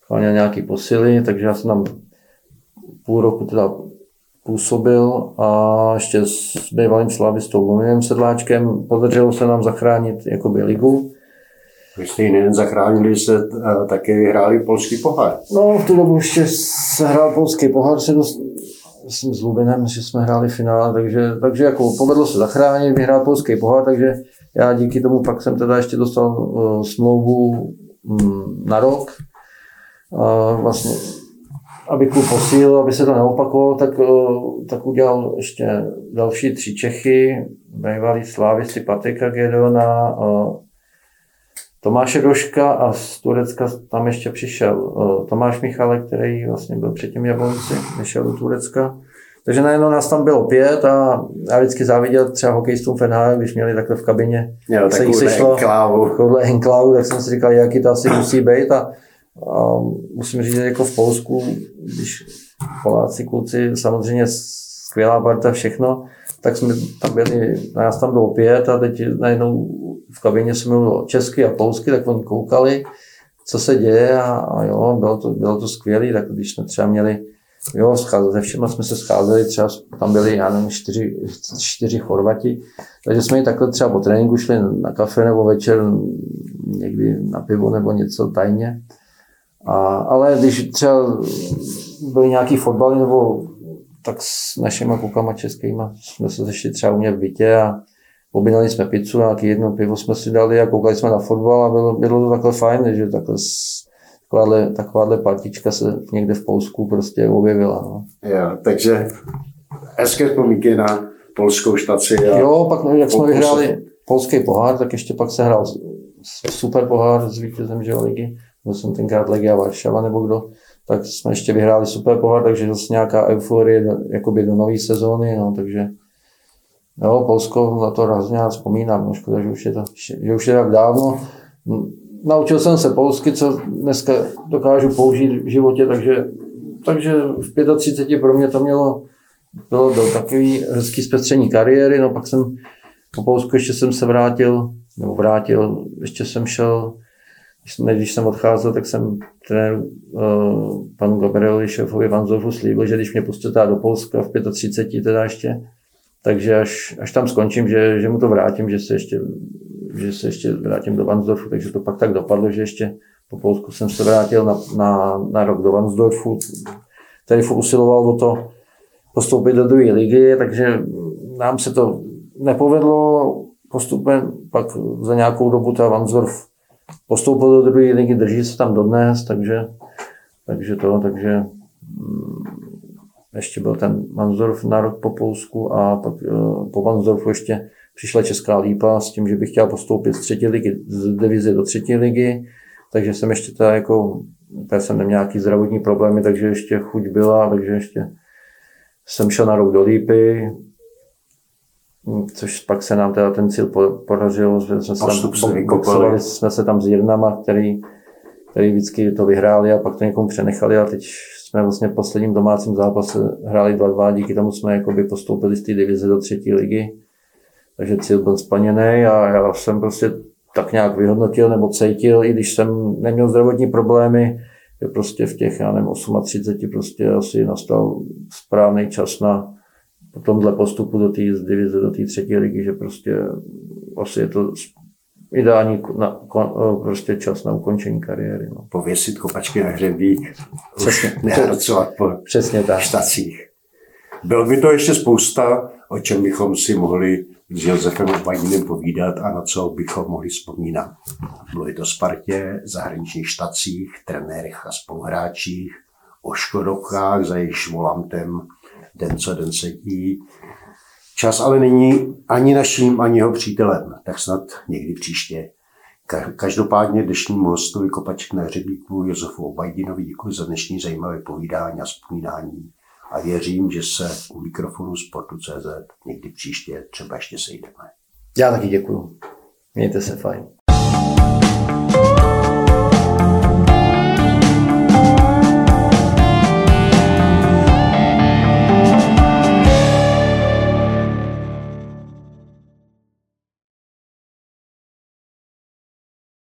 chválně nějaký posily, takže já jsem tam půl roku teda působil a ještě s bývalým slavistou Luminem Sedláčkem podařilo se nám zachránit jakoby ligu. Vy jste ji nejen zachránili, se také vyhráli polský pohár. No, v tu dobu ještě se hrál polský pohár, se dost, myslím, s Lubinem, že jsme hráli finále, takže, takže jako povedlo se zachránit, vyhrát polský pohár, takže já díky tomu pak jsem teda ještě dostal uh, smlouvu um, na rok. Uh, vlastně, aby klub posílil, aby se to neopakovalo, tak, uh, tak udělal ještě další tři Čechy, bývalý slávisti Patrika Gedona, uh, Tomáše Doška a z Turecka tam ještě přišel uh, Tomáš Michale, který vlastně byl předtím Jablonci, nešel do Turecka. Takže najednou nás tam bylo pět a já vždycky záviděl třeba hokejistům FNH, když měli takhle v kabině. Jo, se jich sešlo, takovouhle enklávu, tak jsem si říkal, jaký to asi musí být. A, a musím říct, že jako v Polsku, když Poláci, kluci, samozřejmě skvělá parta, všechno, tak jsme tam byli, nás tam bylo pět a teď najednou v kabině jsme mluvili česky a polsky, tak oni koukali co se děje a, a jo, bylo to, bylo to skvělé, tak když jsme třeba měli, jo, scházeli, se všema jsme se scházeli, třeba tam byli, já nevím, čtyři, čtyři Chorvati, takže jsme i takhle třeba po tréninku šli na kafe nebo večer někdy na pivo nebo něco tajně. A, ale když třeba byly nějaký fotbaly nebo tak s našimi klukama českýma jsme se zešli třeba u mě v bytě a objednali jsme pizzu, nějaký jedno pivo jsme si dali a koukali jsme na fotbal a bylo, bylo to takhle fajn, že takhle takováhle, takováhle partička se někde v Polsku prostě objevila. No. Jo, takže hezké vzpomínky na polskou štaci. A jo, pak no, jak jsme vyhráli polský pohár, tak ještě pak se hrál super pohár s vítězem že ligy. Byl jsem tenkrát Legia Varšava nebo kdo tak jsme ještě vyhráli super pohár, takže zase nějaká euforie do, jakoby do nové sezóny, no, takže jo, Polsko na to hrozně vzpomínám, no, škoda, že už je to, že už je tak dávno. Naučil jsem se polsky, co dneska dokážu použít v životě, takže, takže v 35 pro mě to mělo bylo do takový hezký zpestření kariéry, no pak jsem po Polsku ještě jsem se vrátil, nebo vrátil, ještě jsem šel když jsem odcházel, tak jsem trenér uh, panu Gabrielovi šéfovi Vanzorfu slíbil, že když mě pustíte do Polska v 35 teda ještě, takže až, až tam skončím, že, že mu to vrátím, že se ještě, že se ještě vrátím do Vansdorfu, takže to pak tak dopadlo, že ještě po Polsku jsem se vrátil na, na, na rok do Vansdorfu, který usiloval o to postoupit do druhé ligy, takže nám se to nepovedlo. Postupem, pak za nějakou dobu ta Vansdorf postoupil do druhé ligy, drží se tam dodnes, takže, takže to, takže mm, ještě byl ten Mansdorf na rok po Polsku a pak eh, po Mansdorfu ještě přišla Česká lípa s tím, že bych chtěl postoupit z třetí ligy, z divize do třetí ligy, takže jsem ještě teda jako, já jsem neměl nějaký zdravotní problémy, takže ještě chuť byla, takže ještě jsem šel na rok do Lípy, což pak se nám teda ten cíl podařil, že jsme se tam jsme se tam s Jirnama, který, který vždycky to vyhráli a pak to někomu přenechali a teď jsme vlastně v posledním domácím zápase hráli 2-2, díky tomu jsme jakoby postoupili z té divize do třetí ligy. Takže cíl byl splněný a já jsem prostě tak nějak vyhodnotil nebo cítil, i když jsem neměl zdravotní problémy, že prostě v těch, já nevím, 38 prostě asi nastal správný čas na, po tomhle postupu do té divize, do té třetí ligy, že prostě asi je to ideální na, prostě čas na ukončení kariéry. No. Pověsit kopačky na hřebík, přesně, nehracovat po přesně tak. štacích. Bylo by to ještě spousta, o čem bychom si mohli s Josefem Obajinem povídat a na co bychom mohli vzpomínat. Mluvit o Spartě, zahraničních štacích, trenérech a spoluhráčích, o Škodovkách, za jejich volantem den co den sedí. Čas ale není ani naším, ani jeho přítelem, tak snad někdy příště. Každopádně dnešnímu hostovi kopaček na hřebíku Josefu Obajdinovi děkuji za dnešní zajímavé povídání a vzpomínání a věřím, že se u mikrofonu Sportu.cz někdy příště třeba ještě sejdeme. Já taky děkuji. Mějte se fajn.